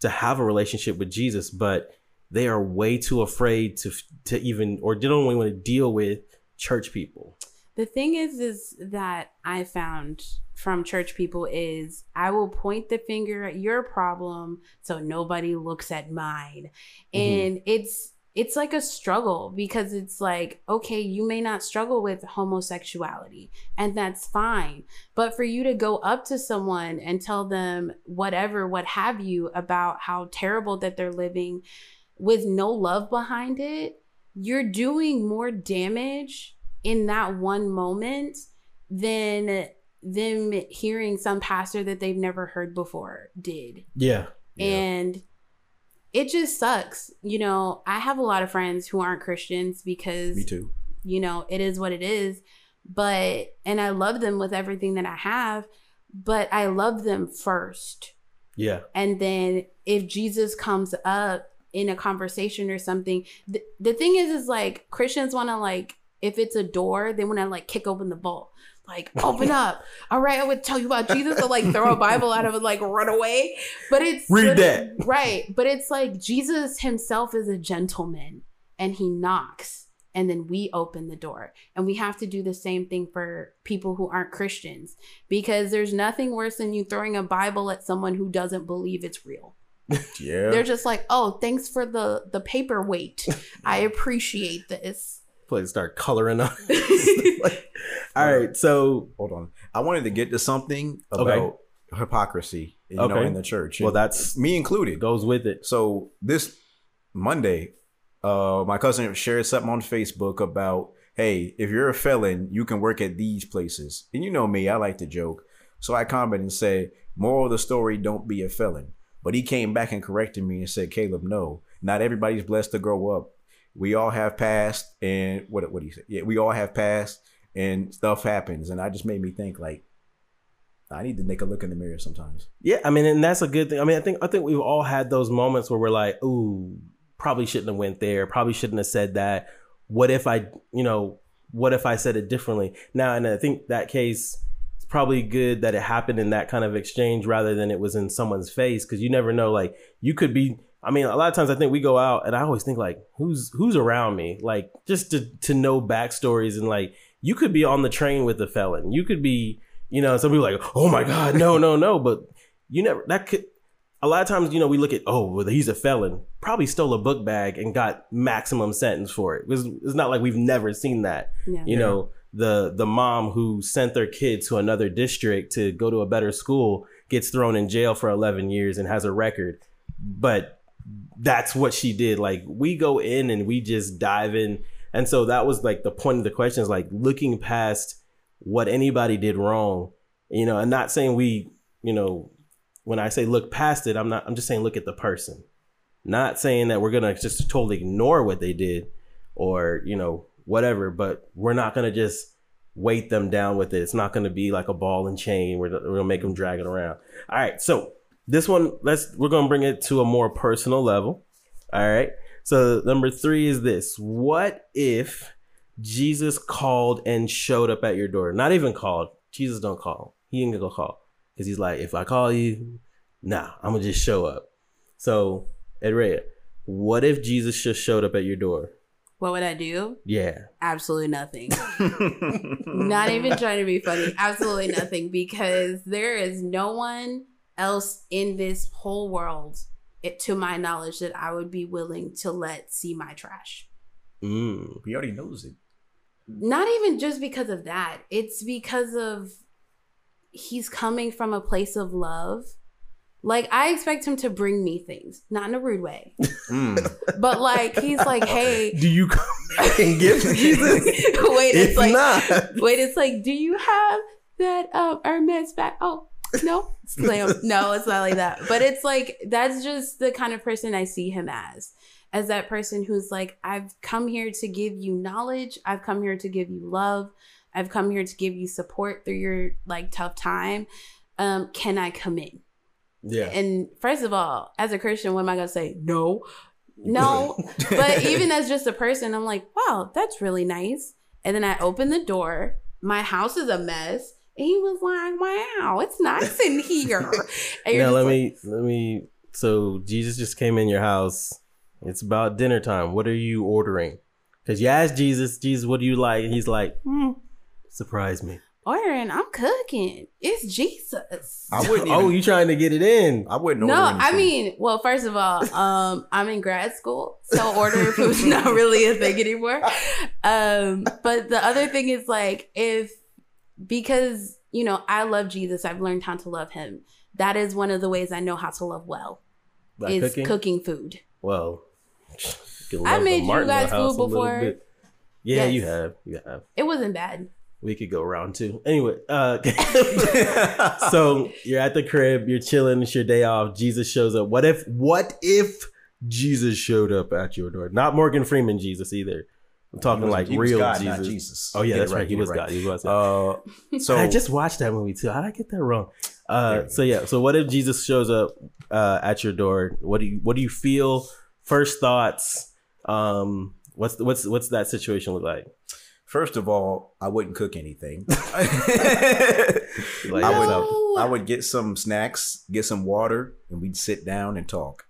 to have a relationship with jesus but they are way too afraid to to even or they don't even want to deal with church people The thing is, is that I found from church people is I will point the finger at your problem so nobody looks at mine. Mm-hmm. And it's it's like a struggle because it's like, okay, you may not struggle with homosexuality, and that's fine. But for you to go up to someone and tell them whatever, what have you, about how terrible that they're living with no love behind it, you're doing more damage in that one moment than them hearing some pastor that they've never heard before did. yeah And it just sucks. You know, I have a lot of friends who aren't Christians because Me too. you know, it is what it is. But, and I love them with everything that I have, but I love them first. yeah And then if Jesus comes up in a conversation or something, the, the thing is, is like Christians want to like If it's a door, they want to like kick open the vault. Like, (laughs) open up. All right, I would tell you about Jesus to like throw a Bible out of it, like run away. But it's Read that. Right. But it's like Jesus himself is a gentleman and he knocks and then we open the door. And we have to do the same thing for people who aren't Christians because there's nothing worse than you throwing a Bible at someone who doesn't believe it's real. (laughs) Yeah. They're just like, "Oh, thanks for the the paperweight. I (laughs) appreciate this." Please start coloring on. (laughs) (laughs) All right, so hold on. I wanted to get to something about Okay. hypocrisy, you know, in the church. Well, that's- me included. goes with it. So this Monday, uh, my cousin shared something on Facebook about, hey, if you're a felon, you can work at these places. And you know me, I like to joke. So I commented and said, moral of the story, don't be a felon. But he came back and corrected me and said, Caleb, no, not everybody's blessed to grow up. We all have past and what what do you say? Yeah, we all have past and stuff happens. And I just made me think like I need to take a look in the mirror sometimes. Yeah, I mean, and that's a good thing. I mean, I think I think we've all had those moments where we're like, "Ooh, probably shouldn't have went there. Probably shouldn't have said that. What if I, you know, what if I said it differently?" Now, and I think that case, it's probably good that it happened in that kind of exchange rather than it was in someone's face because you never know. Like, you could be. I mean, a lot of times I think we go out and I always think like, who's who's around me? Like, just to to know backstories and like, you could be on the train with a felon. You could be you know, some people are like, oh my God, no, no, no. But you never, that could, a lot of times, you know, we look at, oh, well, he's a felon, probably stole a book bag and got maximum sentence for it. It's, it's not like we've never seen that. Yeah. You know, the the mom who sent their kid to another district to go to a better school gets thrown in jail for 11 years and has a record. But that's what she did. Like we go in and we just dive in. And so that was like the point of the question is like looking past what anybody did wrong, you know, and not saying we, you know, when I say look past it, I'm not, I'm just saying look at the person. Not saying that we're going to just totally ignore what they did or, you know, whatever, but we're not going to just weight them down with it. It's not going to be like a ball and chain. We're, we're going to make them drag it around. All right. So this one, let's, we're going to bring it to a more personal level. All right. So number three is this. What if Jesus called and showed up at your door? Not even called. Jesus don't call. He ain't gonna call. Because he's like, if I call you, nah, I'm gonna just show up. So, Ed Ray, what if Jesus just showed up at your door? What would I do? Yeah. Absolutely nothing. (laughs) Not even trying to be funny. Absolutely nothing because there is no one else in this whole world, it, to my knowledge, that I would be willing to let see my trash. Mm. He already knows it. Not even just because of that. It's because of he's coming from a place of love. Like I expect him to bring me things, not in a rude way, Mm. (laughs) but like he's like, "Hey, Do you come back and (laughs) give Jesus? (laughs) wait, it's if like not, Wait, it's like, do you have that um Hermes bag? Oh, no. Slam. no, it's not like that. But it's like that's just the kind of person I see him as. As that person who's like, I've come here to give you knowledge. I've come here to give you love. I've come here to give you support through your like tough time. Um, can I come in? yeah. And first of all, as a Christian, what am I gonna say? No. (laughs) No. but even as just a person, I'm like, wow, that's really nice. And then I open the door. My house is a mess. And he was like, wow, it's nice in here. (laughs) And now let like, me let me. So Jesus just came in your house. It's about dinner time. What are you ordering? Because you asked Jesus, Jesus, what do you like? And he's like, hmm, surprise me. ordering, I'm cooking. It's Jesus. I wouldn't. (laughs) oh, Even, you trying to get it in? I wouldn't. No, order I mean, well, first of all, um, I'm in grad school, so ordering food's not really a thing anymore. (laughs) Um, but the other thing is like if because you know I love Jesus, I've learned how to love Him. That is one of the ways I know how to love well. By is cooking? cooking food. Well, I made you guys food before. Yeah, Yes. you have. You have. It wasn't bad. We could go round two. Anyway, uh, (laughs) so you're at the crib, you're chilling, it's your day off. Jesus shows up. What if? What if Jesus showed up at your door? Not Morgan Freeman Jesus either. I'm talking like he was real God, Jesus. not Jesus. Oh yeah, that's right, right. He was right. God. He was. (laughs) God. Uh, so I just watched that movie too. How did I get that wrong? Uh, so yeah. So what if Jesus shows up uh, at your door? What do you What do you feel? First thoughts. Um, what's what's what's that situation look like? First of all, I wouldn't cook anything. (laughs) (laughs) Like, I would No. I would get some snacks, get some water, and we'd sit down and talk.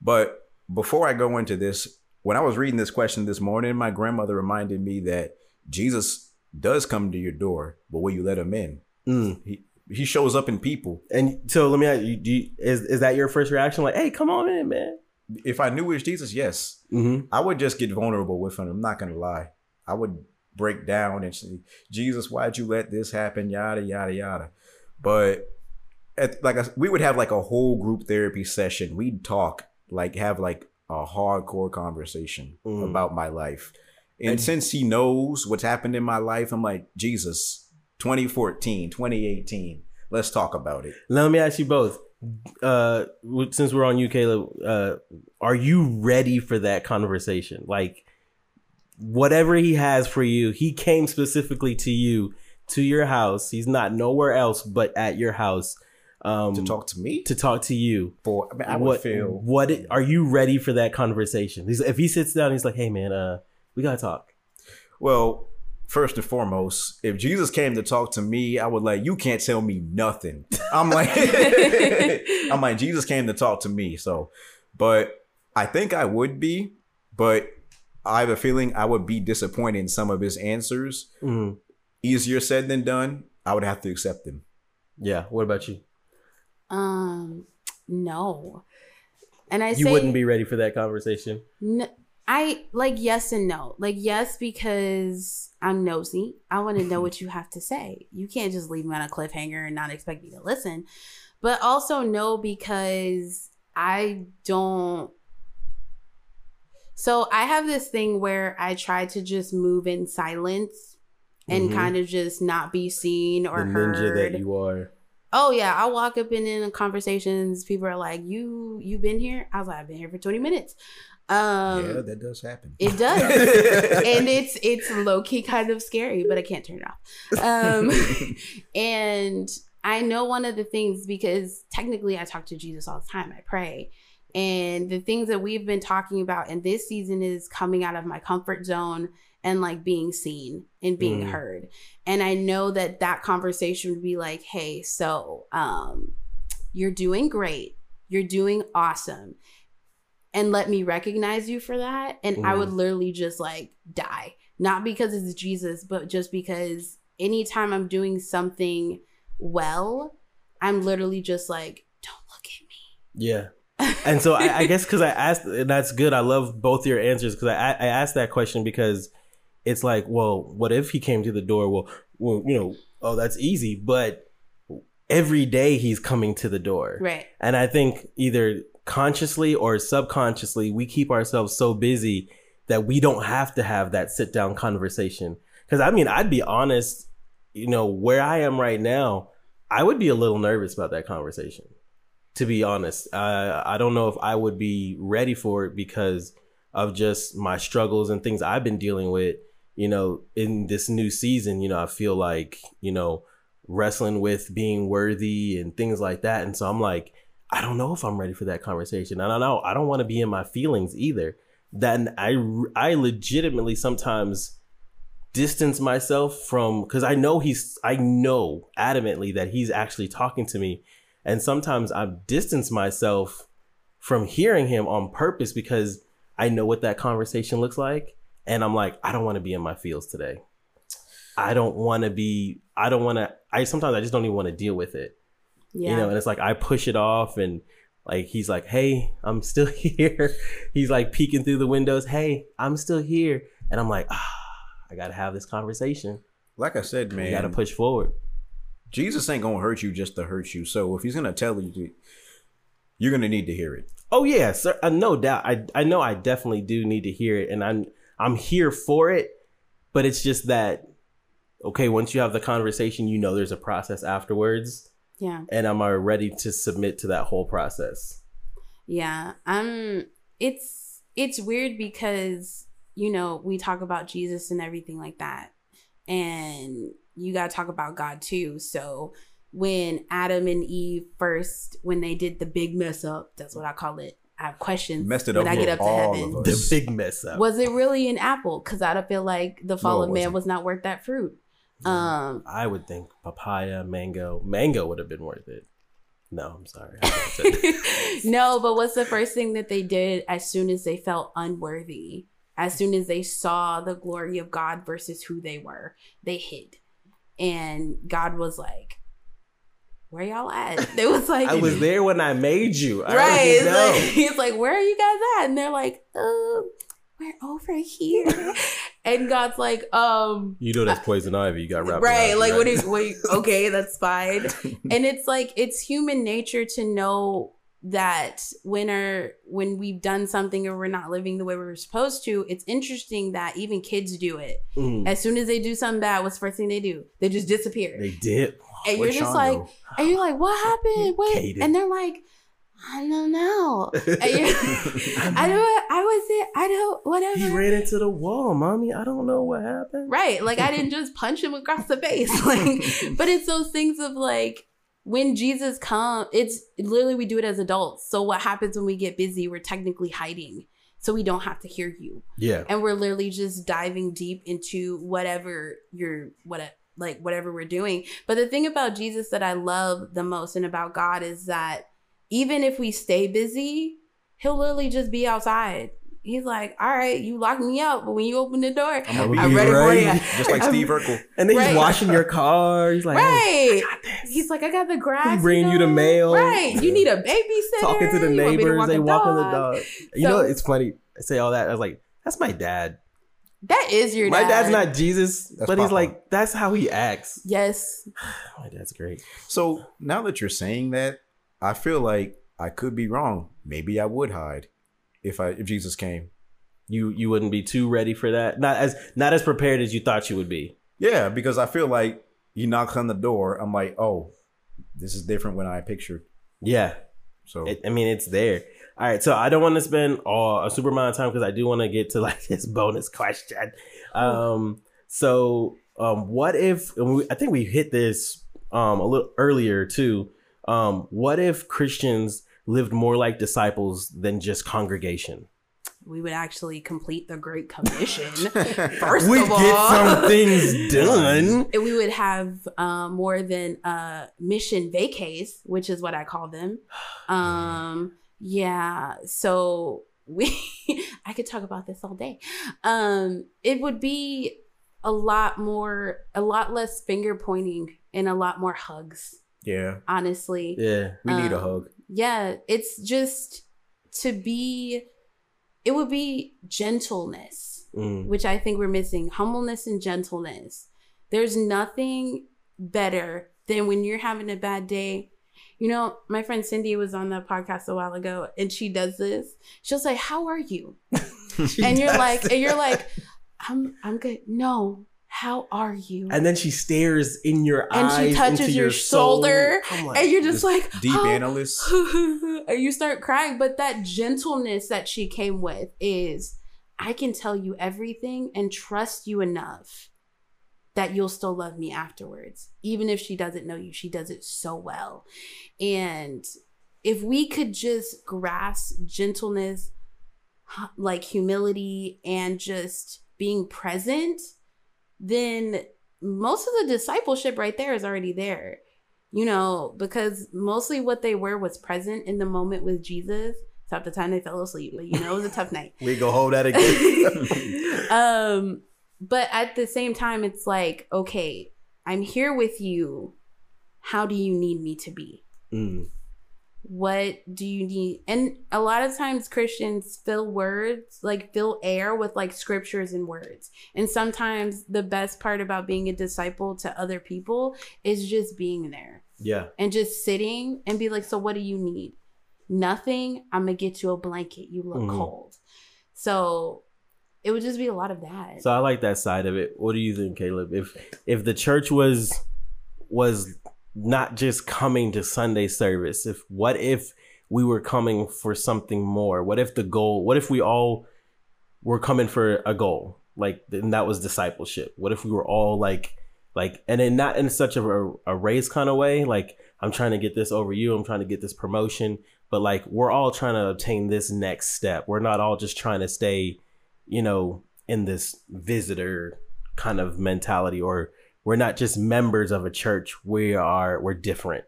But before I go into this, when I was reading this question this morning, my grandmother reminded me that Jesus does come to your door, but will you let him in? Mm. He he shows up in people. And so let me ask you, do you is is that your first reaction? Like, hey, come on in, man. If I knew it was Jesus, yes, Mm-hmm. I would just get vulnerable with him. I'm not gonna lie. I would break down and say, Jesus, why'd you let this happen? Yada yada yada. But at, like I, we would have like a whole group therapy session. We'd talk, like have like a hardcore conversation Mm. about my life. And, And- since he knows what's happened in my life, I'm like, Jesus, 2014, 2018, let's talk about it. Let me ask you both. Uh, since we're on you, Caleb, uh, are you ready for that conversation? Like, whatever he has for you, he came specifically to you, to your house. He's not nowhere else but at your house. Um, To talk to me? to talk to you. For I, mean, I would what feel what are you ready for that conversation? He's, if he sits down, he's like, "Hey, man, uh, we gotta talk." Well, first and foremost, if Jesus came to talk to me, I would like, you can't tell me nothing. I'm like, (laughs) I'm like, Jesus came to talk to me. So, but I think I would be, but I have a feeling I would be disappointed in some of his answers. Mhm. Easier said than done. I would have to accept them. Yeah. What about you? Um, no. And I You say wouldn't be ready for that conversation. N- I like yes and no. Like yes because I'm nosy. I want to know (laughs) what you have to say. You can't just leave me on a cliffhanger and not expect me to listen. But also no because I don't So I have this thing where I try to just move in silence and Mhm. kind of just not be seen or the heard. ninja that you are. Oh yeah, I walk up and in conversations. People are like, "You, you been here?" I was like, "I've been here for twenty minutes." Um, yeah, that does happen. it does, (laughs) and it's it's low key kind of scary, but I can't turn it off. Um, (laughs) and I know one of the things because technically I talk to Jesus all the time. I pray, and the things that we've been talking about in this season is coming out of my comfort zone and like being seen and being Mm. heard. And I know that that conversation would be like, "Hey, so um, you're doing great. You're doing awesome." and let me recognize you for that. And I Mhm. would literally just like die. Not because it's Jesus, but just because anytime I'm doing something well, I'm literally just like, don't look at me. Yeah. (laughs) And so I, I guess because I asked, and that's good. I love both your answers because I, I asked that question because it's like, well, what if he came to the door? Well, well, you know, oh, that's easy, but every day he's coming to the door. Right. And I think either consciously or subconsciously, we keep ourselves so busy that we don't have to have that sit down conversation. Because I mean, I'd be honest, you know, where I am right now, I would be a little nervous about that conversation. To be honest, uh, I don't know if I would be ready for it because of just my struggles and things I've been dealing with. You know, in this new season, you know, I feel like, you know, wrestling with being worthy and things like that. And so I'm like, I don't know if I'm ready for that conversation. I don't know. I don't want to be in my feelings either. Then I I legitimately sometimes distance myself from because I know he's I know adamantly that he's actually talking to me, and sometimes I've distanced myself from hearing him on purpose because I know what that conversation looks like, and I'm like I don't want to be in my feels today. I don't want to be. I don't want to. I sometimes I just don't even want to deal with it Yeah. you know and it's like i push it off and like he's like hey i'm still (laughs) here he's like peeking through the windows hey i'm still here and i'm like ah i gotta have this conversation Like I said, man, we gotta push forward Jesus ain't gonna hurt you just to hurt you. So if he's gonna tell you, you're gonna need to hear it. oh yeah sir uh, no doubt i i know i definitely do need to hear it and i'm i'm here for it but it's just that okay once you have the conversation you know there's a process afterwards yeah. and I'm i ready to submit to that whole process Yeah. Um it's it's weird because you know, we talk about Jesus and everything like that. And you got to talk about God too. So when Adam and Eve first when they did the big mess up, that's what I call it. I have questions Messed it when up I get up to heaven. The big mess up. Was it really an apple? Because I don't feel like the fall No, of man wasn't. worth that fruit. Um, I would think papaya, mango, mango would have been worth it. No, I'm sorry. I (laughs) can't say that. no, but what's the first thing that they did as soon as they felt unworthy? As soon as they saw the glory of God versus who they were, they hid. And God was like, Where y'all at? (laughs) They was like, I was (laughs) there when I made you. I right. already It's know. like, (laughs) he's like, Where are you guys at? And they're like, um, we're over here. and God's like, um, you know that's poison ivy. You got wrapped right like you, what right? is wait okay that's fine and it's like it's human nature to know that when our when we've done something or we're not living the way we are supposed to it's interesting that even kids do it Mm, as soon as they do something bad what's the first thing they do they just disappear they did. And you're just like and you're like what (laughs) happened Kaden. and they're like i don't know (laughs) and you're, i (laughs) don't i was it i don't whatever He ran into the wall, mommy. I don't know what happened. Right. Like I didn't just punch him across the face. Like, but it's those things of like when Jesus come, it's literally we do it as adults. So what happens when we get busy? We're technically hiding. So we don't have to hear you. Yeah. And we're literally just diving deep into whatever you're what like whatever we're doing. But the thing about Jesus that I love the most and about God is that even if we stay busy, he'll literally just be outside. He's like, all right, you locked me out, but when you open the door, I'm I'm ready for you. just like Steve Urkel. And then Right. he's washing your car. He's like, hey, Right. He's like, I got the grass. He bringing you the mail. Right. You need a babysitter. talking to the You want me to neighbors. walk They a walking the dog? dog. You know, it's funny. I say all that. I was like, that's my dad. That is your My dad. dad's not Jesus, That's but he's Papa. like, that's how he acts. Yes. (sighs) My dad's great. So now that you're saying that, I feel like I could be wrong. Maybe I would hide if I if Jesus came. You you wouldn't be too ready for that. Not as not as prepared as you thought you would be. Yeah, because I feel like he knocks on the door. I'm like, oh, this is different when I pictured. Yeah. So It, I mean, it's there. All right, so I don't want to spend all a super amount of time because I do want to get to like (laughs) this bonus question. Um, so um, what if and we, I think we hit this um a little earlier too? Um, what if Christians lived more like disciples than just congregation? We would actually complete the Great Commission. (laughs) First we of all, get some things (laughs) done. And we would have um, more than uh, mission vacays, which is what I call them. (sighs) Um, yeah. So we, (laughs) I could talk about this all day. Um, it would be a lot more, a lot less finger pointing and a lot more hugs. yeah, Honestly, Yeah. we need a Um, hug. yeah, it's just to be. It would be gentleness Mm. which I think we're missing humbleness and gentleness. There's nothing better than when you're having a bad day. You know, my friend Cindy was on the podcast a while ago and she does this. She'll say, How are you? (laughs) and you're like, and you're like, I'm I'm good. No, how are you? And then she stares in your And eyes, she touches into your, soul. shoulder, like, and you're just like deep "Oh." analyst. (laughs) and you start crying. But that gentleness that she came with is I can tell you everything and trust you enough that you'll still love me afterwards. Even if she doesn't know you, she does it so well. And if we could just grasp gentleness, like humility, and just being present, then most of the discipleship right there is already there you know, because mostly what they were was present in the moment with Jesus. Except the time they fell asleep, but you know, it was a tough night. (laughs) we go hold that again. (laughs) um, but at the same time, it's like, okay, I'm here with you. How do you need me to be? Mm. What do you need? And a lot of times Christians fill words, like fill air with like scriptures and words. And sometimes the best part about being a disciple to other people is just being there Yeah. and just sitting and be like, so what do you need? Nothing. I'm gonna get you a blanket. You look Mhm. cold. So it would just be a lot of that. So I like that side of it. What do you think, Caleb? If if the church was was not just coming to Sunday service, if what if we were coming for something more? What if the goal? What if we all were coming for a goal? Like and that was discipleship. What if we were all like like and then not in such a, a race kind of way, like I'm trying to get this over you. I'm trying to get this promotion. But like we're all trying to obtain this next step. We're not all just trying to stay, you know, in this visitor kind of mentality or we're not just members of a church. We are we're different.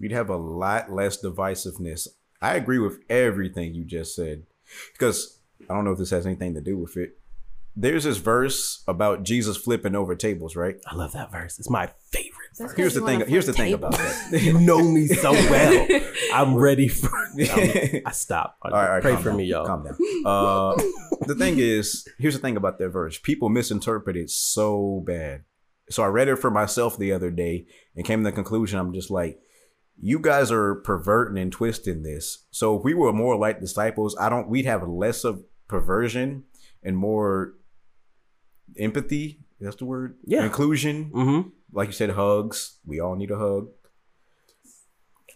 We'd have a lot less divisiveness. I agree with everything you just said. Because I don't know if this has anything to do with it. There's this verse about Jesus flipping over tables, right? I love that verse. It's my favorite. That's 'cause Here's the thing. Here's the flip thing about tables. (laughs) that. You know me so (laughs) well. I'm ready for. I'm- (laughs) I stop. All right, all right, Pray for down, me, y'all. Calm down. Uh, the thing is, here's the thing about that verse. People misinterpret it so bad. So I read it for myself the other day and came to the conclusion. I'm just like, you guys are perverting and twisting this. So if we were more like disciples, I don't. We'd have less of perversion and more empathy. That's the word. Yeah. Inclusion. Mm-hmm. Like you said, hugs. We all need a hug.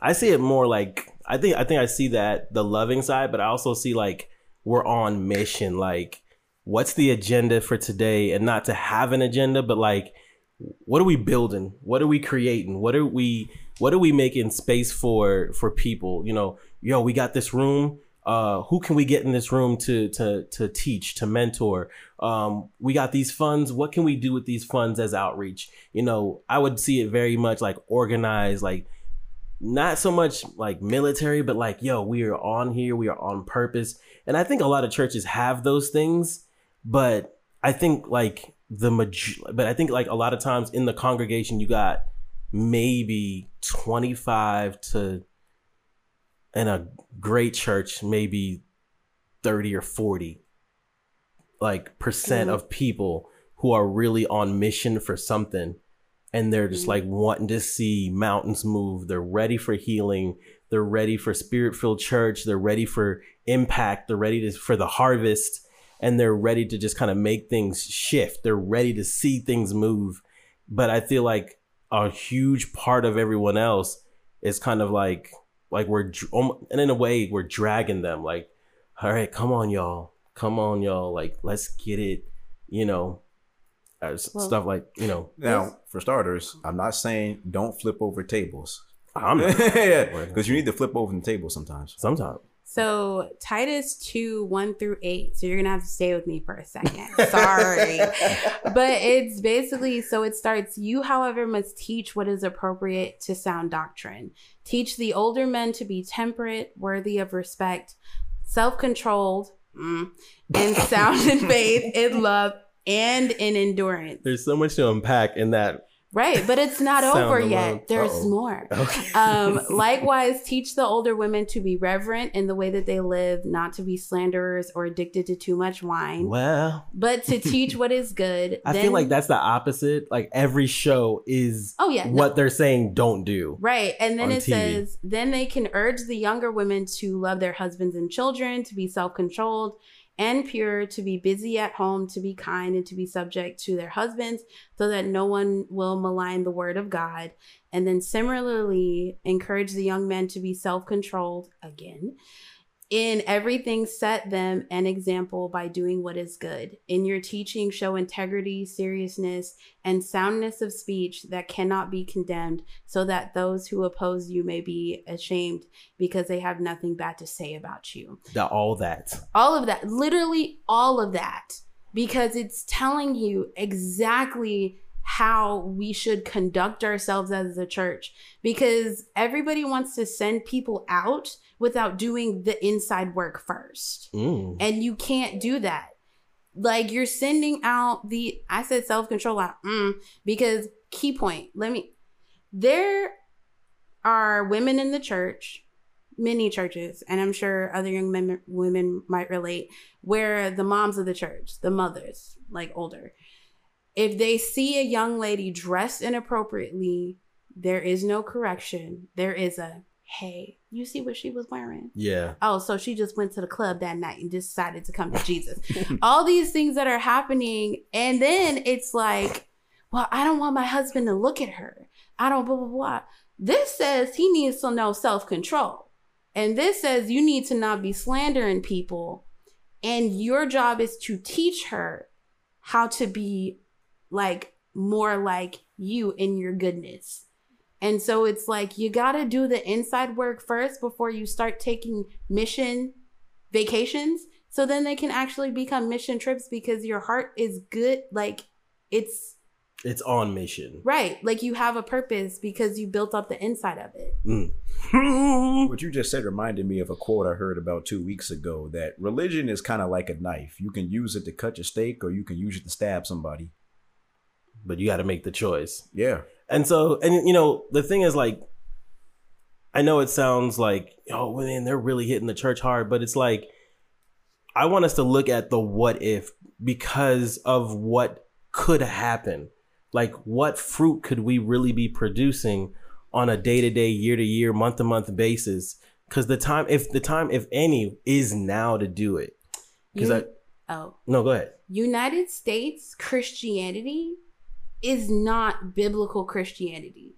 I see it more like I think I think I see that the loving side, but I also see like we're on mission. Like, what's the agenda for today? And not to have an agenda, but like, what are we building? What are we creating? What are we what are we making space for for people? You know, yo, we got this room. Uh, who can we get in this room to to to teach to mentor? Um, we got these funds. What can we do with these funds as outreach? You know, I would see it very much like organized, like not so much like military, but like, yo, we are on here, we are on purpose. And I think a lot of churches have those things, but I think like the maj- but I think like a lot of times in the congregation, you got maybe 25 to, in a great church, maybe 30 or 40 like percent Mhm. of people who are really on mission for something and they're just like wanting to see mountains move. They're ready for healing. They're ready for spirit filled church. They're ready for impact. They're ready to, for the harvest and they're ready to just kind of make things shift. They're ready to see things move. But I feel like a huge part of everyone else is kind of like, like we're, and in a way, we're dragging them. Like, all right, come on, y'all. Come on, y'all. Like, let's get it, you know, uh, Well- stuff like, you know, Now, for starters, I'm not saying don't flip over tables. I'm (laughs) yeah, because you need to flip over the table sometimes. sometimes. So Titus 2, 1 through 8. So you're gonna have to stay with me for a second. (laughs) Sorry. but it's basically so it starts, you, however, must teach what is appropriate to sound doctrine. Teach the older men to be temperate, worthy of respect, self-controlled, mm, and sound (laughs) in faith, in love, and in endurance. There's so much to unpack in that. Right, but it's not (laughs) over alone. yet. There's Uh-oh. more. (laughs) Okay. Um, likewise, teach the older women to be reverent in the way that they live, not to be slanderers or addicted to too much wine, well, but to teach (laughs) what is good. I Then- feel like that's the opposite. Like every show is Oh yeah, no. what they're saying don't do. Right. And then it TV. says, then they can urge the younger women to love their husbands and children, to be self controlled and pure, to be busy at home, to be kind, and to be subject to their husbands, so that no one will malign the word of God. And then similarly, encourage the young men to be self controlled again. In everything, set them an example by doing what is good. In your teaching, show integrity, seriousness, and soundness of speech that cannot be condemned, so that those who oppose you may be ashamed because they have nothing bad to say about you. The, all that. All of that, literally all of that, because it's telling you exactly how we should conduct ourselves as a church. Because everybody wants to send people out without doing the inside work first. Mm. and you can't do that. Like you're sending out the i said self-control out mm, because key point let me there are women in the church many churches and i'm sure other young men, women might relate where the moms of the church the mothers like older if they see a young lady dressed inappropriately there is no correction. There is a hey you see what she was wearing Yeah. oh, so she just went to the club that night and decided to come to (laughs) Jesus. All these things that are happening. And then it's like, well, I don't want my husband to look at her. I don't blah, blah, blah. This says he needs to know self control. And this says you need to not be slandering people. And your job is to teach her how to be like more like you in your goodness. And so it's like you got to do the inside work first before you start taking mission vacations. So then they can actually become mission trips because your heart is good. Like it's It's on mission. right. Like you have a purpose because you built up the inside of it. Mm. (laughs) What you just said reminded me of a quote I heard about two weeks ago that religion is kind of like a knife. You can use it to cut your steak or you can use it to stab somebody. but you got to make the choice. Yeah. And so, and you know, the thing is like, I know it sounds like, oh man, they're really hitting the church hard, but it's like, I want us to look at the what if because of what could happen. Like, what fruit could we really be producing on a day to day, year to year, month to month basis? Because the time, if the time, if any, is now to do it. Because I, Oh. no, go ahead. United States Christianity is not biblical Christianity.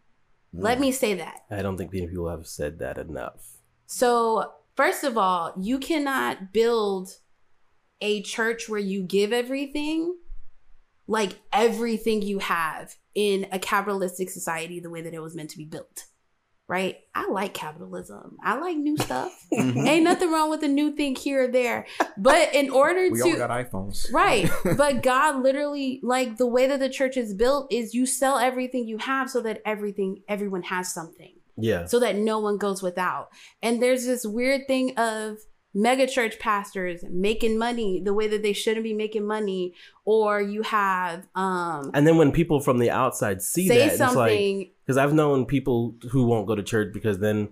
Let hmm. me say that. I don't think many people have said that enough. So, first of all, you cannot build a church where you give everything, like everything you have in a capitalistic society, the way that it was meant to be built. Right? I like capitalism. I like new stuff. (laughs) Mm-hmm. (laughs) Ain't nothing wrong with a new thing here or there. But in (laughs) order We to We all got iPhones. Right. but God literally like the way that the church is built is you sell everything you have so that everything everyone has something. Yeah. So that no one goes without. And there's this weird thing of mega church pastors making money the way that they shouldn't be making money or you have um And then when people from the outside see say that, it's like because I've known people who won't go to church because then,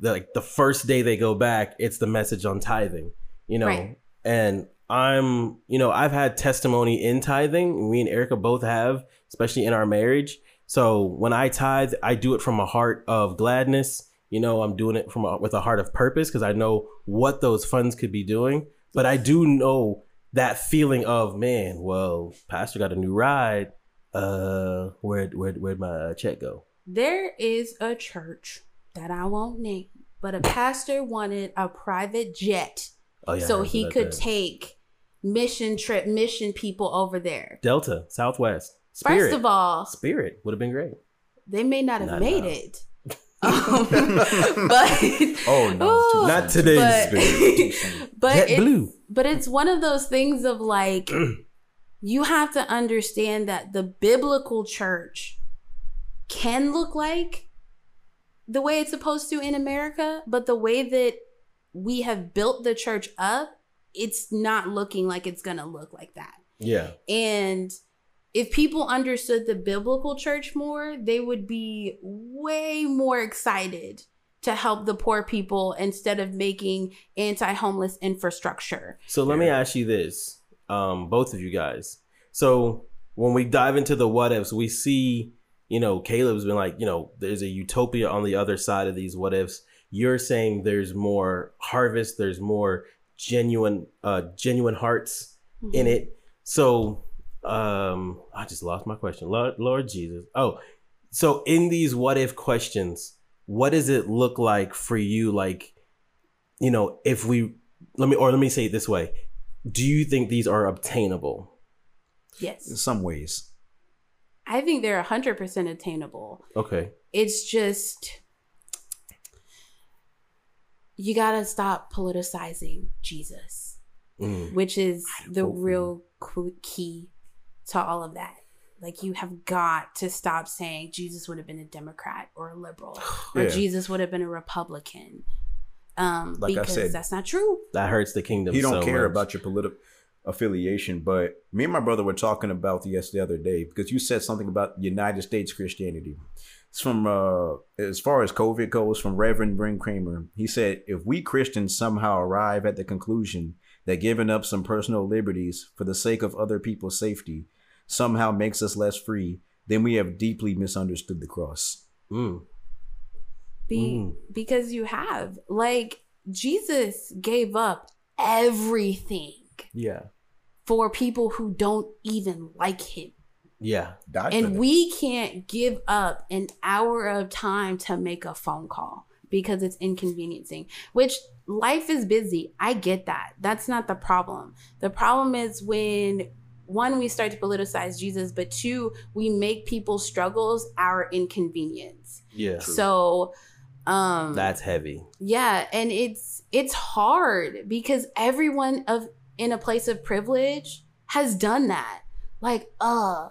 like the first day they go back, it's the message on tithing, you know. Right. And I'm, you know, I've had testimony in tithing. Me and Erica both have, especially in our marriage. So when I tithe, I do it from a heart of gladness. You know, I'm doing it from a, with a heart of purpose because I know what those funds could be doing. But I do know that feeling of man. Well, pastor got a new ride. Uh, where where where'd my check go? there is a church that I won't name, but a pastor wanted a private jet Oh yeah, so he could that. take mission trip mission people over there. Delta, Southwest, Spirit. First of all, Spirit would have been great. they may not have Not made now. it. Um, (laughs) but Oh, no, Ooh, Not today's but, Spirit. (laughs) but Jet it's, blue. but it's one of those things of like (clears throat) you have to understand that the biblical church can look like the way it's supposed to in America, but the way that we have built the church up, it's not looking like it's going to look like that. Yeah, And if people understood the biblical church more, they would be way more excited to help the poor people instead of making anti-homeless infrastructure. So let me ask you this, um, both of you guys. So when we dive into the what ifs, we see, you know, Caleb's been like, you know, there's a utopia on the other side of these what ifs. You're saying there's more harvest, there's more genuine, uh, genuine hearts in it. So, um, I just lost my question. Lord, Lord Jesus. Oh, so in these what if questions, what does it look like for you? Like, you know, if we let me or let me say it this way: Do you think these are obtainable? Yes. In some ways. I think they're 100% attainable. Okay. It's just you got to stop politicizing Jesus, Mm. which is the real key to all of that. Like you have got to stop saying Jesus would have been a Democrat or a liberal or Yeah. Jesus would have been a Republican. Um, Like I because said- that's not true. That hurts the kingdom. he don't so care much. about your political affiliation but me and my brother were talking about this the other day because you said something about united states christianity it's from uh as far as covid goes from reverend bryn kramer he said if we christians somehow arrive at the conclusion that giving up some personal liberties for the sake of other people's safety somehow makes us less free then we have deeply misunderstood the cross Mm. Be Mm. because you have like Jesus gave up everything Yeah. for people who don't even like him. Yeah. Died And we can't give up an hour of time to make a phone call because it's inconveniencing, which life is busy. I get that. That's not the problem. The problem is when one we start to politicize jesus but two we make people's struggles our inconvenience. Yeah. so um That's heavy. yeah and it's it's hard because everyone of in a place of privilege has done that. Like uh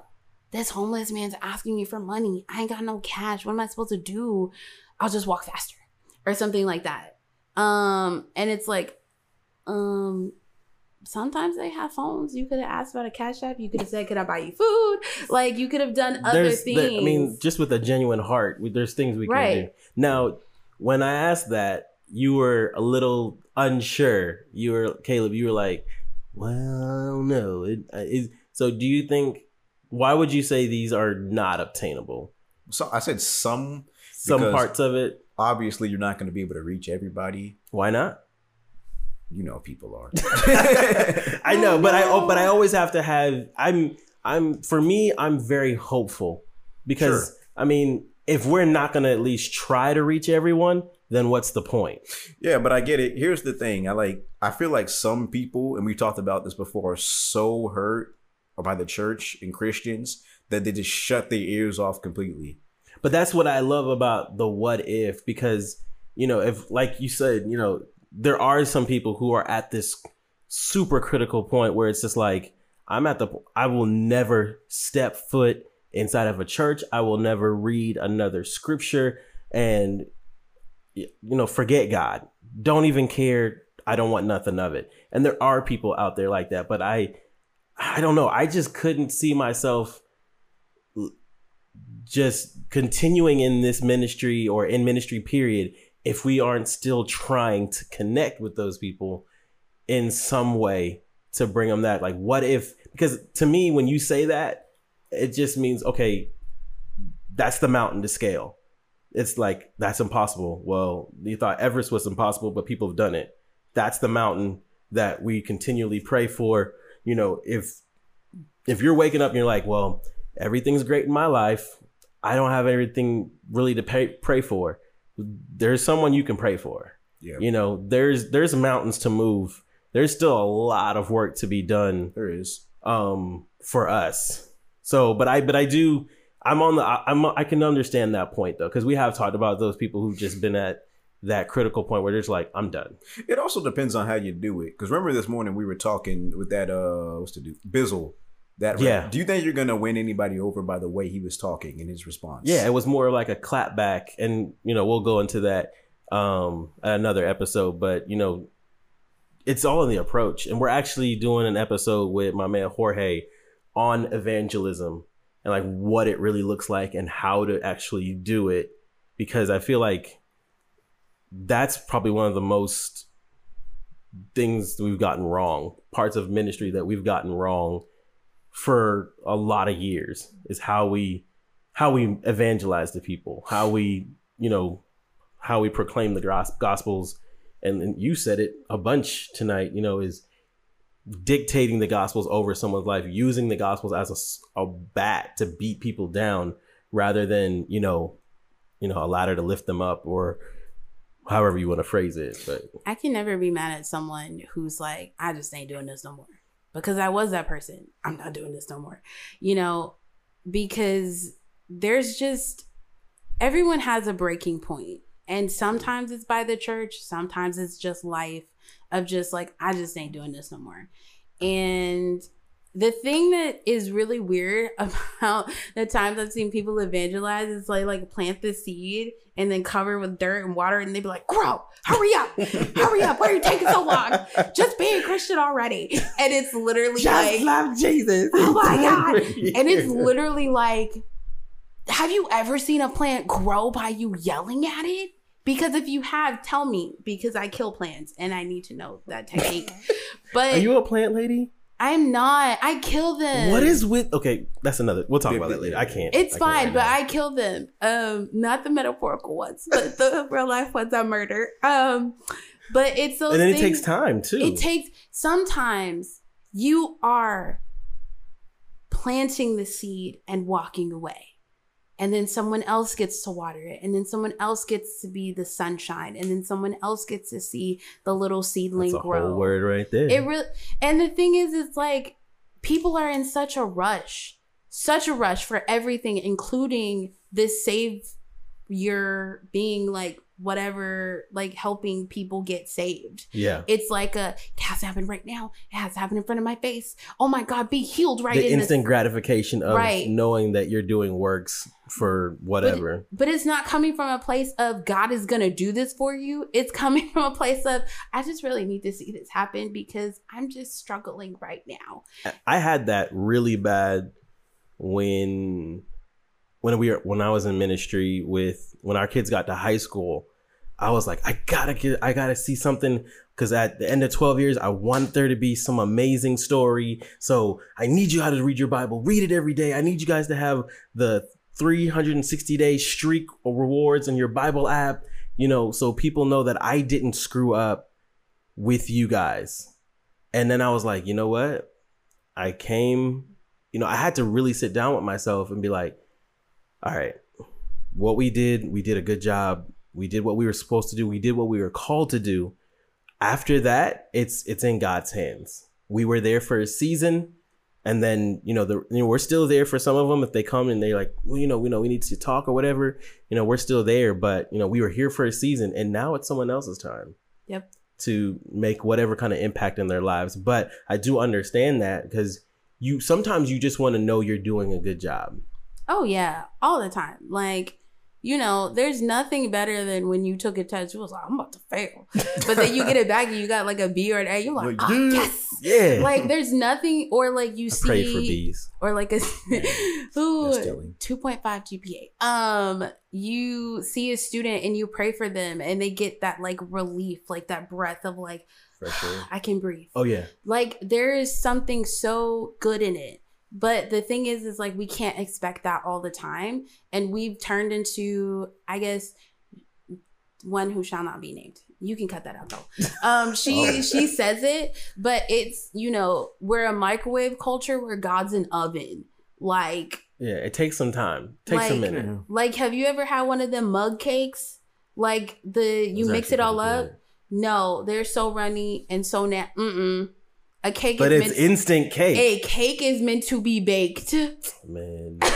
this homeless man's asking me for money. I ain't got no cash. What am i supposed to do? I'll just walk faster or something like that. Um and it's like um sometimes they have phones you could have asked about a cash app you could have said could i buy you food like you could have done other There's, things there- I mean, just with a genuine heart, we, there's things we can do. Now, when I asked that, you were a little unsure. You were Caleb. You were like, "Well, no." don't. It, uh, so, do you think? Why would you say these are not obtainable? So I said some. Some parts of it. Obviously, you're not going to be able to reach everybody. Why not? You know, people are. (laughs) I know, but I oh, but I always have to have. I'm I'm for me. I'm very hopeful because Sure. I mean, if we're not going to at least try to reach everyone, then what's the point? Yeah, but I get it. Here's the thing. I like I feel like some people, and we talked about this before, are so hurt by the church and Christians that they just shut their ears off completely. But that's what I love about the what if because you know if like you said you know there are some people who are at this super critical point where it's just like I'm at the I will never step foot inside of a church. I will never read another scripture and you know forget God. Don't even care. I don't want nothing of it. And there are people out there like that but I I don't know. I just couldn't see myself just continuing in this ministry or in ministry period if we aren't still trying to connect with those people in some way to bring them that like what if because to me when you say that it just means okay that's the mountain to scale. It's like that's impossible. Well you thought everest was impossible but people have done it. That's the mountain that we continually pray for. You know if if you're waking up and you're like well everything's great in my life i don't have everything really to pay, pray for there's someone you can pray for Yeah. you know there's there's mountains to move there's still a lot of work to be done There is. um for us so but i but i do i'm on the I- i'm i can understand that point though because we have talked about those people who've just been at that critical point where they're just like i'm done It also depends on how you do it. Because remember this morning we were talking with that uh what's to do Bizzle. That Yeah. Do you think you're gonna win anybody over by the way he was talking in his response? yeah it was more like a clap back and you know we'll go into that um another episode but you know it's all in the approach and we're actually doing an episode with my man jorge on evangelism and like what it really looks like and how to actually do it because i feel like that's probably one of the most things we've gotten wrong parts of ministry that we've gotten wrong for a lot of years is how we how we evangelize to people how we you know how we proclaim the gospels and, and you said it a bunch tonight you know is dictating the gospels over someone's life using the gospels as a bat to beat people down rather than you know you know a ladder to lift them up or however you want to phrase it but I can never be mad at someone who's like, I just ain't doing this no more. Because I was that person. I'm not doing this no more. You know, because there's just everyone has a breaking point. And sometimes it's by the church, sometimes it's just life of just like, I just ain't doing this no more. And the thing that is really weird (laughs) about the times I've seen people evangelize is like like plant the seed and then cover with dirt and water and they'd be like, grow, hurry up, (laughs) hurry up, why are you taking so long? Just be a Christian already. And it's literally like love jesus Oh my God. and it's (laughs) literally like, have you ever seen a plant grow by you yelling at it? Because if you have, tell me because I kill plants and I need to know that technique. But are you a plant lady I'm not. I kill them. What is with? Okay, that's another. We'll talk about that later. I can't. It's I can't fine, right but now. I kill them. Um, not the metaphorical ones, but the (laughs) real life ones I murder. Um, but it's those and then it takes time too. It takes sometimes you are planting the seed and walking away. And then someone else gets to water it. And then someone else gets to be the sunshine. And then someone else gets to see the little seedling That's a grow. whole word right there. It really and the thing is it's like people are in such a rush, such a rush for everything, including this save your being like whatever, like helping people get saved. Yeah. It's like a it has to happen right now. It has to happen in front of my face. Oh my God, be healed right the in instant this. gratification of Right. knowing that you're doing works for whatever. But it's not coming from a place of God is gonna do this for you. It's coming (laughs) from a place of I just really need to see this happen because I'm just struggling right now. I had that really bad when when we were when I was in ministry with when our kids got to high school. I was like, I gotta get, I gotta see something because at the end of 12 years, I want there to be some amazing story. So I need you guys to read your Bible, read it every day. I need you guys to have the 360 day streak of rewards in your Bible app, you know, so people know that I didn't screw up with you guys. And then I was like, you know what? I came, you know, I had to really sit down with myself and be like, all right, what we did, we did a good job. We did what we were supposed to do. We did what we were called to do. After that, it's it's in God's hands. We were there for a season, and then you know the you know we're still there for some of them if they come and they like well you know we know we need to talk or whatever you know we're still there but you know we were here for a season and now it's someone else's time Yep. to make whatever kind of impact in their lives. But I do understand that because you sometimes you just want to know you're doing a good job. Oh yeah, all the time. Like, you know, there's nothing better than when you took a test. You was like, I'm about to fail, (laughs) but then you get it back and you got like a B or an A. You're like, Like, oh, yes. Yeah. Like, there's nothing, or like you I see, pray for bees. or like a (laughs) ooh, 2.5 GPA. Um, you see a student and you pray for them, and they get that like relief, like that breath of like, Fresh air. I can breathe Oh yeah. like there is something so good in it but the thing is is like we can't expect that all the time. And we've turned into i guess one who shall not be named. You can cut that out though. (laughs) Um she she says it but it's you know we're a microwave culture. Where god's an oven. Like Yeah. It takes some time. Takes a minute. like have you ever had one of them mug cakes? Like the you mix it all up? Good. no they're so runny and so na mm-mm a cake But is it's meant instant cake. a cake is meant to be baked. Man. (laughs)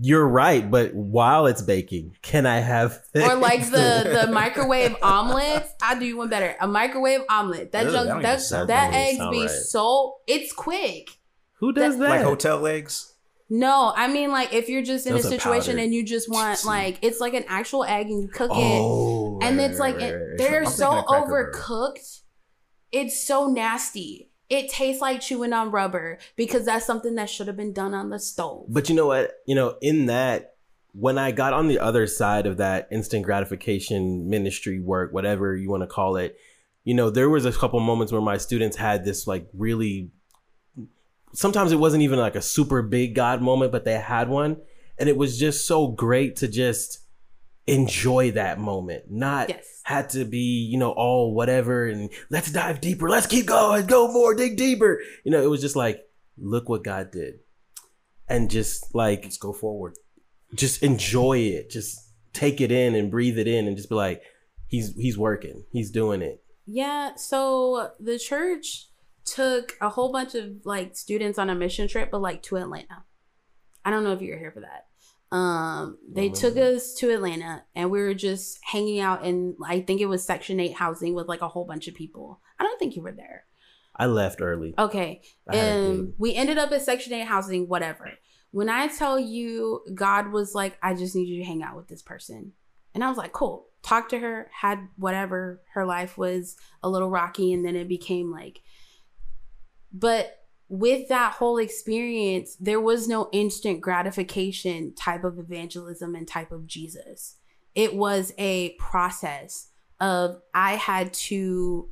You're right, but while it's baking, can I have or like the the (laughs) microwave omelets. I do you one better. A microwave omelet. That Ugh, junk, that that even that eggs be right. so it's quick. Who does that? Like hotel eggs. No, I mean like if you're just in Those a situation powdered. and you just want like it's like an actual egg and you cook it Oh, and right, it's like right, it- right, right. they're I'm so thinking of overcooked. It's so nasty. It tastes like chewing on rubber because that's something that should have been done on the stove. But you know what? You know, in that, when I got on the other side of that instant gratification ministry work, whatever you want to call it, you know, there was a couple moments where my students had this like really. Sometimes it wasn't even like a super big God moment, but they had one, and it was just so great to just enjoy that moment, not Yes. had to be you know all whatever and let's dive deeper, let's keep going, go more, dig deeper. You know, it was just like look what God did, and just like Let's go forward. just enjoy it just take it in and breathe it in and just be like he's he's working he's doing it Yeah, so the church took a whole bunch of like students on a mission trip, but like to Atlanta. I don't know if you were here for that. Um, they took us to Atlanta and we were just hanging out in I think it was section 8 housing with like a whole bunch of people. I don't think you were there. i left early Okay. I And we ended up at Section 8 housing, whatever. When I tell you, God was like, I just need you to hang out with this person. And I was like, cool. Talked to her, had whatever. Her life was a little rocky, and then it became like, but with that whole experience, there was no instant gratification type of evangelism and type of Jesus. It was a process of I had to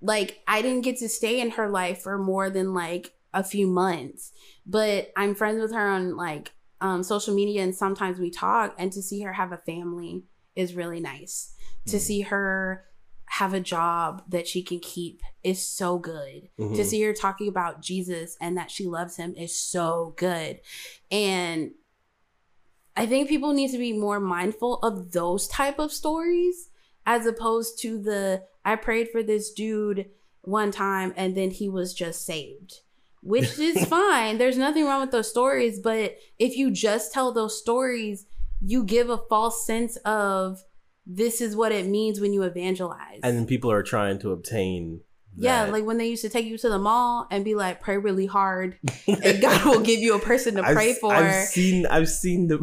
like I didn't get to stay in her life for more than like a few months, but I'm friends with her on like um, social media, and sometimes we talk. And to see her have a family is really nice. To see her have a job that she can keep is so good. To Mhm. see her talking about Jesus and that she loves him is so good. And I think people need to be more mindful of those type of stories as opposed to the I prayed for this dude one time and then he was just saved. Which (laughs) is fine. There's nothing wrong with those stories, but if you just tell those stories, you give a false sense of this is what it means when you evangelize. And then people are trying to obtain. yeah, like when they used to take you to the mall and be like, pray really hard, (laughs) and God will give you a person to I've- pray for. I've seen. I've seen the.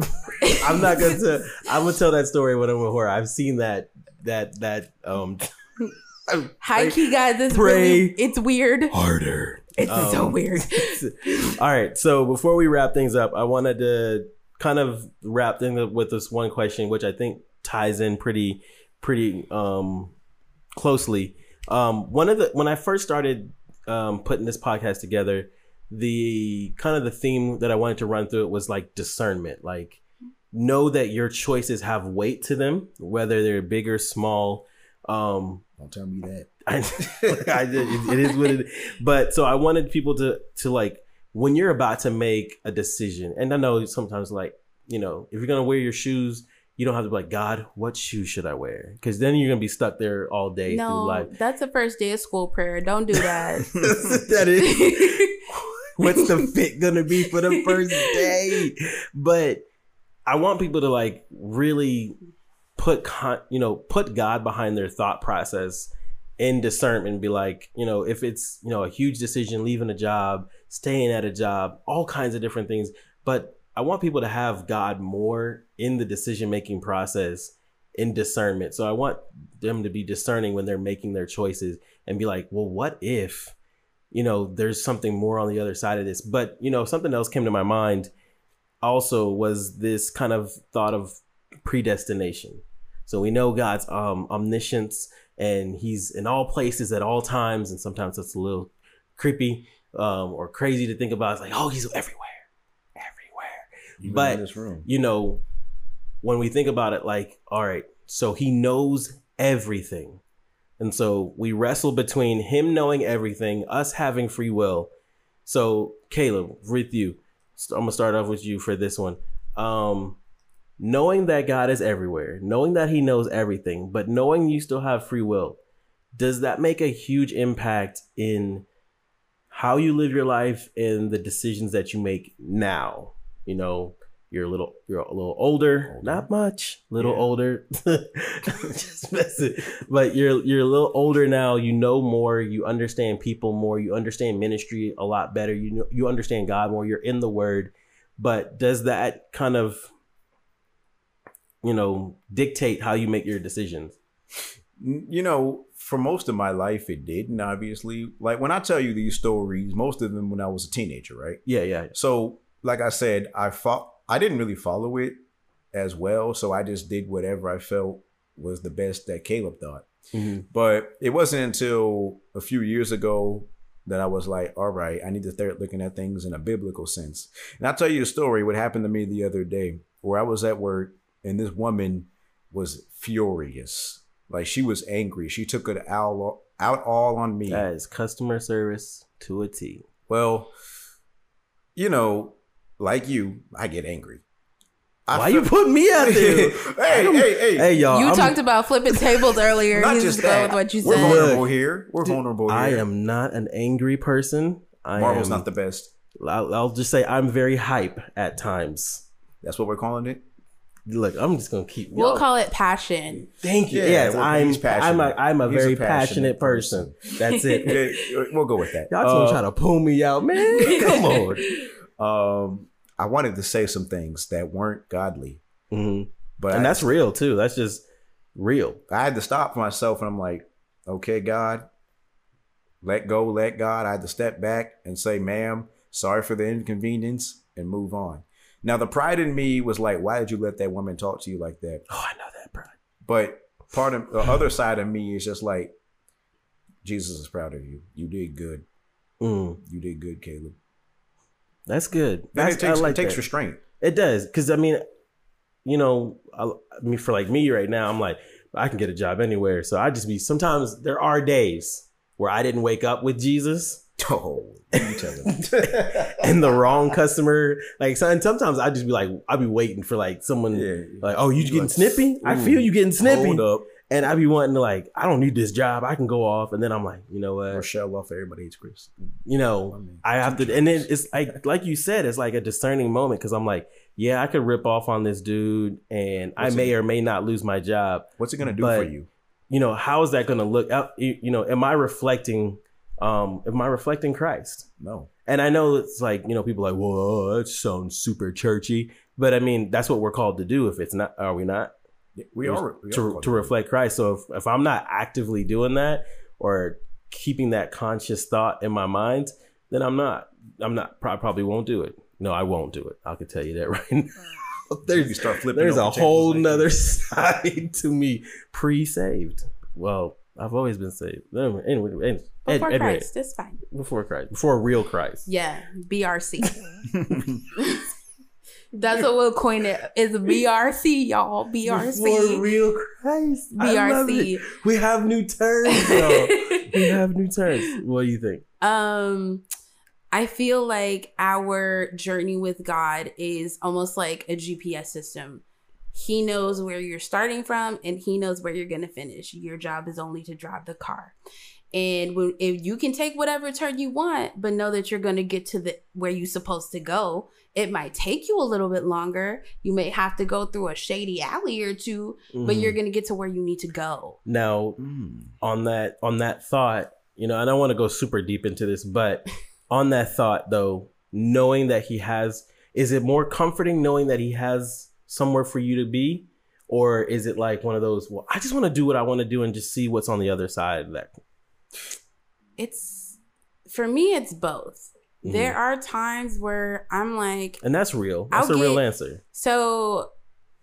I'm not gonna. Tell, I'm gonna tell that story when I'm with horror. I've seen that. That that um. (laughs) Hi, key guys. This Pray really it's weird. harder. It's so Um, weird. (laughs) All right. So before we wrap things up, I wanted to kind of wrap things up with this one question, which I think ties in pretty, pretty um, closely. Um, one of the when I first started um, putting this podcast together, the kind of the theme that I wanted to run through it was like discernment, like know that your choices have weight to them, whether they're big or small. Um, Don't tell me that. (laughs) I, I did. It, it is what it. But so I wanted people to to like when you're about to make a decision, and I know sometimes like you know if you're gonna wear your shoes, you don't have to be like God, what shoes should I wear? Because then you're gonna be stuck there all day through no, life. that's the first day of school prayer. Don't do that. (laughs) that is. (laughs) What's the fit gonna be for the first day? But I want people to like really put con- you know put God behind their thought process in discernment and be like you know if it's you know a huge decision leaving a job staying at a job all kinds of different things but I want people to have God more in the decision making process in discernment. So I want them to be discerning when they're making their choices and be like well what if you know there's something more on the other side of this? But you know something else came to my mind also was this kind of thought of predestination. So we know god's um omniscience and he's in all places at all times. And sometimes that's a little creepy um or crazy to think about. It's like oh he's everywhere Even but in this room. you know when we think about it like all right so he knows everything. And so we wrestle between him knowing everything us having free will. So caleb with you i'm gonna start off with you for this one. Um knowing that god is everywhere knowing that he knows everything but knowing you still have free will does that make a huge impact in how you live your life and the decisions that you make now you know you're a little you're a little older, not much little Yeah. older. (laughs) Just messing. but you're you're a little older now. You know more. You understand people more. You understand ministry a lot better. You know you understand god more. You're in the word. But does that kind of you know dictate how you make your decisions? You know, for most of my life, it didn't. Obviously, like when I tell you these stories, most of them when I was a teenager, right? yeah yeah. So, like I said, I fought. I didn't really follow it as well, so I just did whatever I felt was the best that Caleb thought. Mhm. But it wasn't until a few years ago that I was like, all right, I need to start looking at things in a biblical sense. And I'll tell you a story what happened to me the other day where I was at work and this woman was furious. Like she was angry. She took it out, out all on me. that is customer service to a t Well, you know, like you, I get angry. I why feel- you put me out there (laughs) hey, hey, hey, hey y'all you I'm- talked about flipping tables earlier. Not He's just just that. with what you We're said. vulnerable here. We're vulnerable here. I am not an angry person. I Marvel's am, not the best. I'll, I'll just say I'm very hype at times. That's what we're calling it. Look, I'm just gonna keep. We'll y'all- call it passion. Thank you. Yeah, yes, I'm. I'm a. I'm a He's a very passionate passionate, person. That's it. (laughs) Yeah, we'll go with that. Y'all gonna Uh, try to pull me out, man? Come (laughs) on. Um, I wanted to say some things that weren't godly, Mhm. but And I, that's real too. That's just real. I had to stop myself, and I'm like, okay, God, let go, let God. I had to step back and say, ma'am, sorry for the inconvenience, and move on. Now, the pride in me was like, why did you let that woman talk to you like that? Oh, I know that, bro. But part of the other side of me is just like, Jesus is proud of you. You did good. Mm, You did good, Caleb. That's good. And That's, it takes, like it takes that. restraint. It does, because I mean, you know, I, I mean, for like me right now, I'm like, I can get a job anywhere. So I just be. Sometimes there are days where I didn't wake up with Jesus. (laughs) Oh, you tell him. (laughs) and the wrong customer. Like, so- and sometimes I just be like, I'll be waiting for like someone, Yeah. like, oh, you getting Like, snippy? I feel you getting snippy. Hold up. And I be wanting to like, I don't need this job. I can go off. And then I'm like, you know what? Rochelle off everybody hates Chris. you know, I mean, I have to, and then it's like, like you said, it's like a discerning moment because I'm like, yeah, I could rip off on this dude, and I may it- or may not lose my job. What's it gonna do But- for you? You know, how is that going to look? out- You you know, am I reflecting? Um, am I reflecting Christ? No. And I know it's like you know, people are like, whoa, that sounds super churchy, but I mean, that's what we're called to do. If it's not, are we not? We are we to, are to reflect Christ. So if, if I'm not actively doing that or keeping that conscious thought in my mind, then I'm not. I'm not. I probably won't do it. No, I won't do it. I can tell you that (laughs) right now. You start flipping. there's a whole like nother (laughs) side to me pre-saved. Well, I've always been saved. Anyway, anyway, anyway Before anyway, Christ, it's fine. before Christ, before real Christ. Yeah, BRC. (laughs) That's what we'll coin it. It's BRC, y'all. BRC. real Christ. BRC. We have new terms, though. (laughs) we have new terms. What do you think? um I feel like our journey with God is almost like a GPS system. He knows where you're starting from and he knows where you're going to finish. Your job is only to drive the car. And when, if you can take whatever turn you want, but know that you're going to get to the where you're supposed to go, it might take you a little bit longer. You may have to go through a shady alley or 2 but Mhm. you're going to get to where you need to go. now Mm. on that on that thought you know i don't want to go super deep into this but (laughs) on that thought though knowing that he has is it more comforting knowing that he has somewhere for you to be or is it like one of those well i just want to do what i want to do and just see what's on the other side of that It's for me it's both. There are times where I'm like and that's real. That's I'll a real answer. So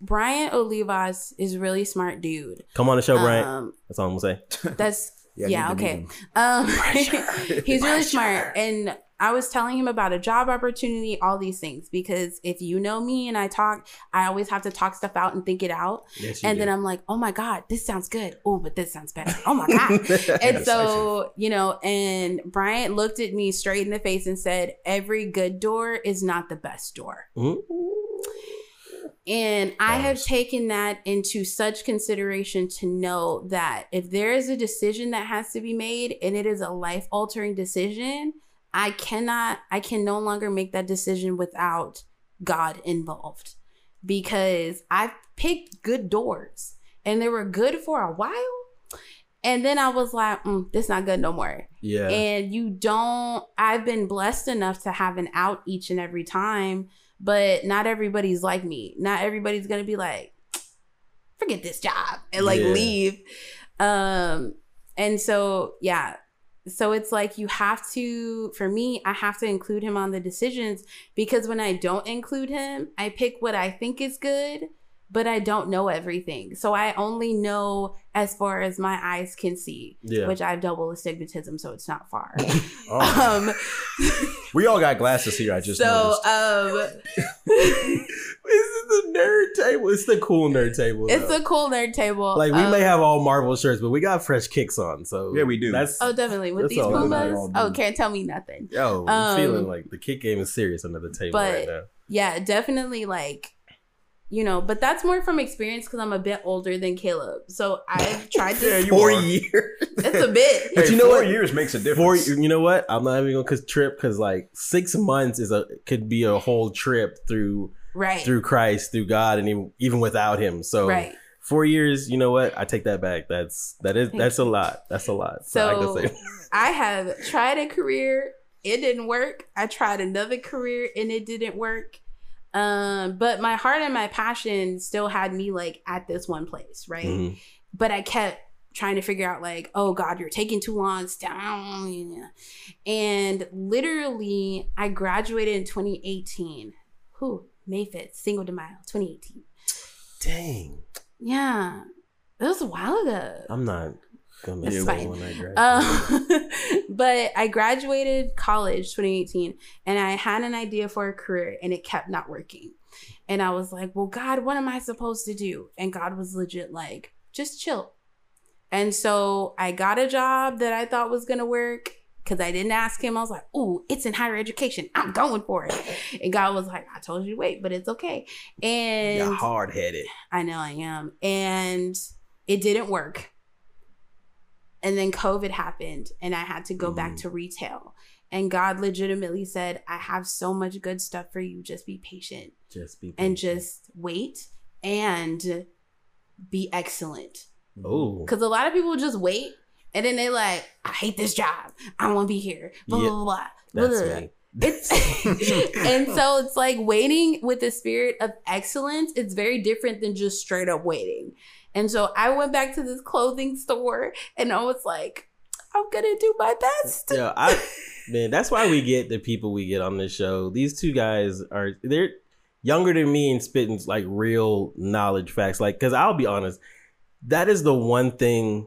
Brian Olivas is really smart dude. come on the show brian Um, that's all i'm gonna say. that's (laughs) Yeah, yeah, I need to okay. Um, (laughs) he's really smart, and I was telling him about a job opportunity, all these things, because if you know me and I talk, I always have to talk stuff out and think it out, yes, and do. then I'm like, oh my god, this sounds good. Oh, but this sounds better. Oh my god. (laughs) and so you know and bryant looked at me straight in the face and said every good door is not the best door and i have taken that into such consideration to know that if there is a decision that has to be made and it is a life altering decision i cannot i can no longer make that decision without god involved because i've picked good doors and they were good for a while and then I was like, mm, this not good no more. yeah And you don't, I've been blessed enough to have an out each and every time, but not everybody's like me. Not everybody's going to be like, forget this job and like Yeah. leave. Um, and so, yeah. So it's like you have to, for me, I have to include him on the decisions because when I don't include him, I pick what I think is good, but I don't know everything. So I only know as far as my eyes can see yeah which I have double astigmatism, so it's not far. (laughs) Oh, um, (laughs) we all got glasses here. I just so noticed. um, (laughs) this is the nerd table it's the cool nerd table it's though. a cool nerd table. like we Um, may have all marvel shirts but we got fresh kicks on so Yeah, we do. that's Oh, definitely with these all that I Pumas. Oh, can't tell me nothing. Yo, I'm Um, feeling like the kick game is serious under the table but- right now. Yeah, definitely. Like, you know, but that's more from experience because I'm a bit older than Caleb. So I've (laughs) tried to. Yeah, you Four are. years. it's a bit. But you know four what? years makes a Four. difference. You know what? I'm not even gonna cause trip because like six months is a could be a whole trip through Right. through Christ through God and even even without Him. So Right. four years. You know what? I take that back. That's that is that's a lot. That's a lot. So I say I have tried a career, it didn't work. I tried another career and it didn't work. Um, but my heart and my passion still had me like at this one place, right? Mhm. But I kept trying to figure out like, oh God, you're taking too long. It's down. And literally, I graduated in 2018. Who? May 5th, Cinco de Mayo, 2018. dang. Yeah. It was a while ago. I'm not It's fine. Um, (laughs) but I graduated college 2018 and I had an idea for a career and it kept not working. And I was like, well, God, what am I supposed to do? And God was legit like, just chill. And so I got a job that I thought was going to work because I didn't ask him. I was like, ooh, it's in higher education. I'm going for it. And God was like, I told you to wait, but it's okay. And You're hard headed. I know I am. And it didn't work. And then COVID happened and I had to go back Mm. to retail. And God legitimately said, I have so much good stuff for you. Just be patient Just be and just wait and be excellent. oh Because a lot of people just wait and then they like, I hate this job. I want to be here. Blah, Yeah, blah, blah, blah. that's blah. me. It's (laughs) and so it's like waiting with the spirit of excellence. It's very different than just straight up waiting. And so I went back to this clothing store and I was like, I'm gonna do my best. Yeah, I man, that's why we get the people we get on this show. These two guys are they're younger than me and spitting like real knowledge facts. Like, cause I'll be honest, that is the one thing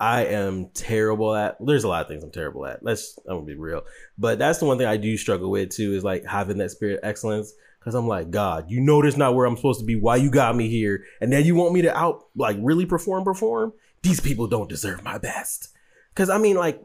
I am terrible at. There's a lot of things I'm terrible at. Let's I'm gonna be real. But that's the one thing I do struggle with too, is like having that spirit of excellence. Cause I'm like, God, you know this not where I'm supposed to be. Why you got me here? And then you want me to out like really perform, perform? These people don't deserve my best. Cause I mean, like,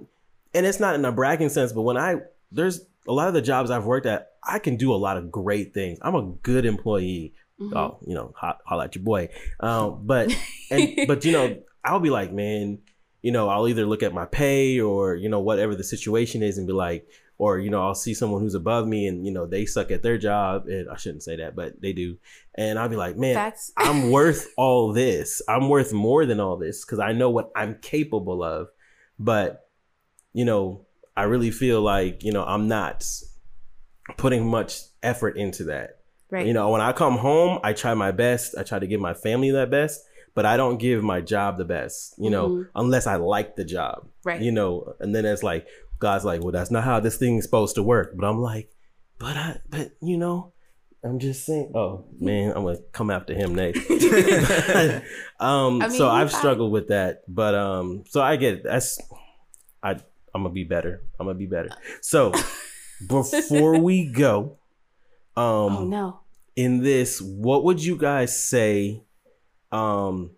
and it's not in a bragging sense, but when I there's a lot of the jobs I've worked at, I can do a lot of great things. I'm a good employee. Mhm. Oh, you know, ho- holla at your boy. Um, but and (laughs) but you know, I'll be like, man, you know, I'll either look at my pay or you know whatever the situation is and be like, or you know, I'll see someone who's above me and you know they suck at their job, and I shouldn't say that, but they do, and I'll be like, man, Facts. (laughs) I'm worth all this. I'm worth more than all this because I know what I'm capable of. But, you know, I really feel like, you know, I'm not putting much effort into that. Right. You know, when I come home, I try my best. I try to give my family that best, but I don't give my job the best, you know, Mhm. unless I like the job. Right. You know, and then it's like, God's like, well, that's not how this thing's supposed to work. But I'm like, but I, but you know, I'm just saying. Oh man, I'm gonna come after him next. (laughs) (laughs) um, I mean, so I've fine. struggled with that, but um, so I get it. That's I. I'm gonna be better. I'm gonna be better. So (laughs) before we go, um, oh no. in this, what would you guys say? Um,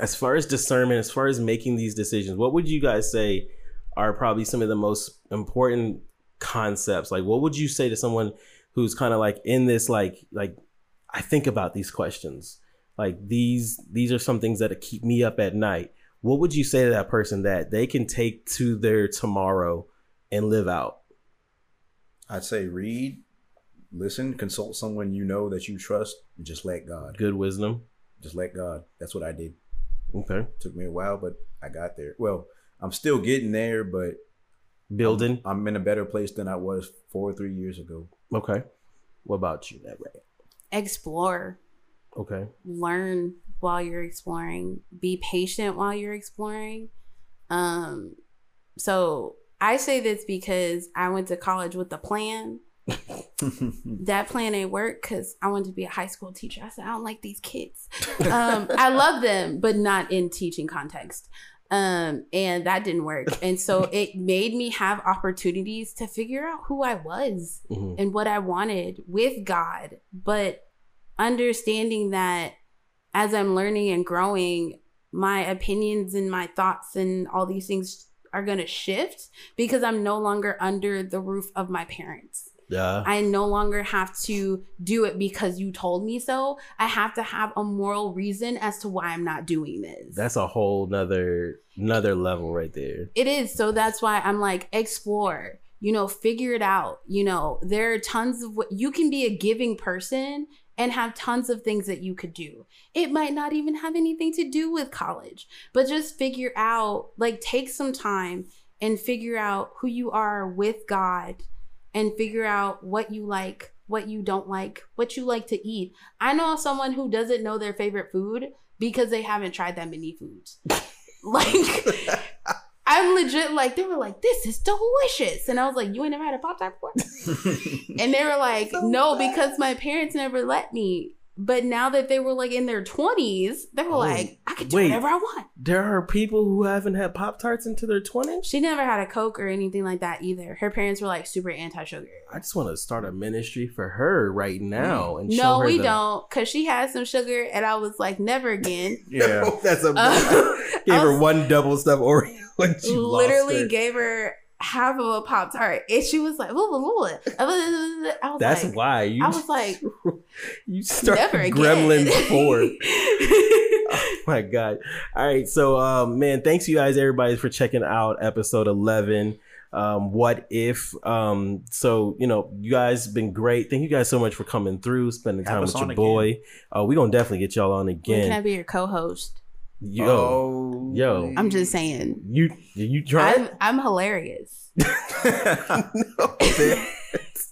as far as discernment, as far as making these decisions, what would you guys say are probably some of the most important concepts? Like, what would you say to someone who's kind of like in this, like, like I think about these questions, like these, these are some things that keep me up at night. What would you say to that person that they can take to their tomorrow and live out? I'd say read, listen, consult someone you know that you trust, and just let God. Good wisdom. Just let God. That's what I did. Okay. Took me a while, but I got there. Well, I'm still getting there, but Building. I'm in a better place than I was four or three years ago. Okay. What about you, that way? Explore. Okay. learn while you're exploring be patient while you're exploring um so i say this because i went to college with a plan (laughs) that plan ain't work because i wanted to be a high school teacher i said i don't like these kids um i love them but not in teaching context um and that didn't work (laughs) and so it made me have opportunities to figure out who i was Mhm. and what I wanted with God, but understanding that as I'm learning and growing, my opinions and my thoughts and all these things are going to shift because I'm no longer under the roof of my parents. Yeah. I no longer have to do it because you told me so. I have to have a moral reason as to why I'm not doing this. That's a whole nother another level right there. It is. So that's why I'm like, explore, you know, figure it out. You know, there are tons of what you can be a giving person and have tons of things that you could do. It might not even have anything to do with college, but just figure out, like, take some time and figure out who you are with God and figure out what you like, what you don't like, what you like to eat. I know someone who doesn't know their favorite food because they haven't tried that many foods. (laughs) like, (laughs) I'm legit like, they were like, this is delicious. And I was like, you ain't never had a Pop Tart before? (laughs) and they were like, no, because my parents never let me. But now that they were like in their 20s, they were Oh, like, I could do wait. whatever I want. There are people who haven't had Pop Tarts into their twenties. She never had a Coke or anything like that either. Her parents were like super anti sugar. I just want to start a ministry for her right now and show No, her we the- don't. Because she had some sugar, and I was like, never again. (laughs) Yeah. (laughs) That's a (laughs) Uh, gave I her one double stuffed Oreo and she literally lost her. gave her half of a Pop Tart. And she was like, "Whoa, whoa, whoa." I was That's like, why you I was like, (laughs) you start never again. Gremlin (laughs) four. my god all right so um man thanks you guys everybody for checking out episode 11 um what if um so you know you guys been great thank you guys so much for coming through spending time with your on boy uh we gonna definitely get y'all on When can I again be your co-host? Yo Oh, yo. I'm just saying. you you try I'm, I'm hilarious. (laughs) no, man.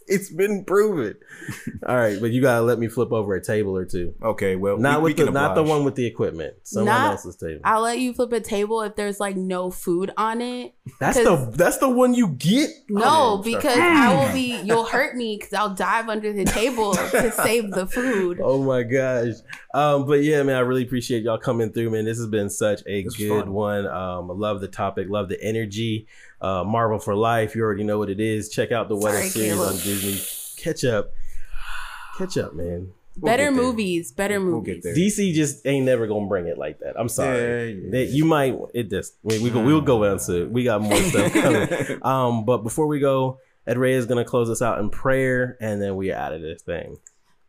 It's been proven (laughs) all right but you gotta let me flip over a table or two Okay, well, not we- with we the not the one with the equipment someone Not- else's table I'll let you flip a table if there's like no food on it. That's the that's the one you get No, Oh, man, because (laughs) I will be. You'll hurt me because I'll dive under the table to save the food. (laughs) Oh my gosh. Um, but yeah, man, I really appreciate y'all coming through, man. This has been such a This good fun. one. Um, I love the topic, love the energy. Uh, Marvel for Life. You already know what it is. Check out the What Sorry, If series Caleb. on Disney. Catch up. Catch up, man. We'll better get there. movies, better We'll movies. DC just ain't never gonna bring it like that. I'm sorry. Yeah, yeah. They- you might it just we, we go, we'll go into it. We got more stuff (laughs) coming. Um, but before we go, Ed Ray is gonna close us out in prayer, and then we out of this thing.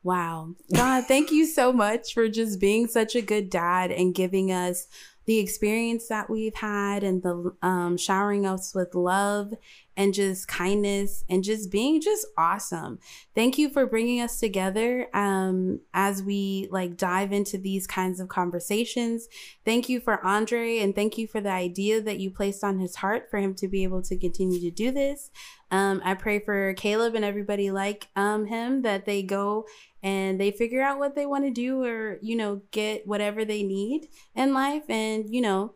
Wow. God, thank you so much for just being such a good dad and giving us the experience that we've had and the um, showering us with love and just kindness and just being just awesome. Thank you for bringing us together um, as we like dive into these kinds of conversations. Thank you for Andre and thank you for the idea that you placed on his heart for him to be able to continue to do this. Um, I pray for Caleb and everybody like um, him that they go and they figure out what they want to do or you know get whatever they need in life and you know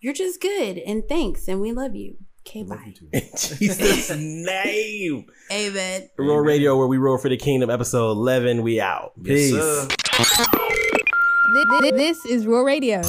you're just good and thanks and we love you okay bye (laughs) In Jesus' name. amen Roar Radio, where we roll for the kingdom, episode 11. We out. Yes, Peace. sir. This is Roar Radio.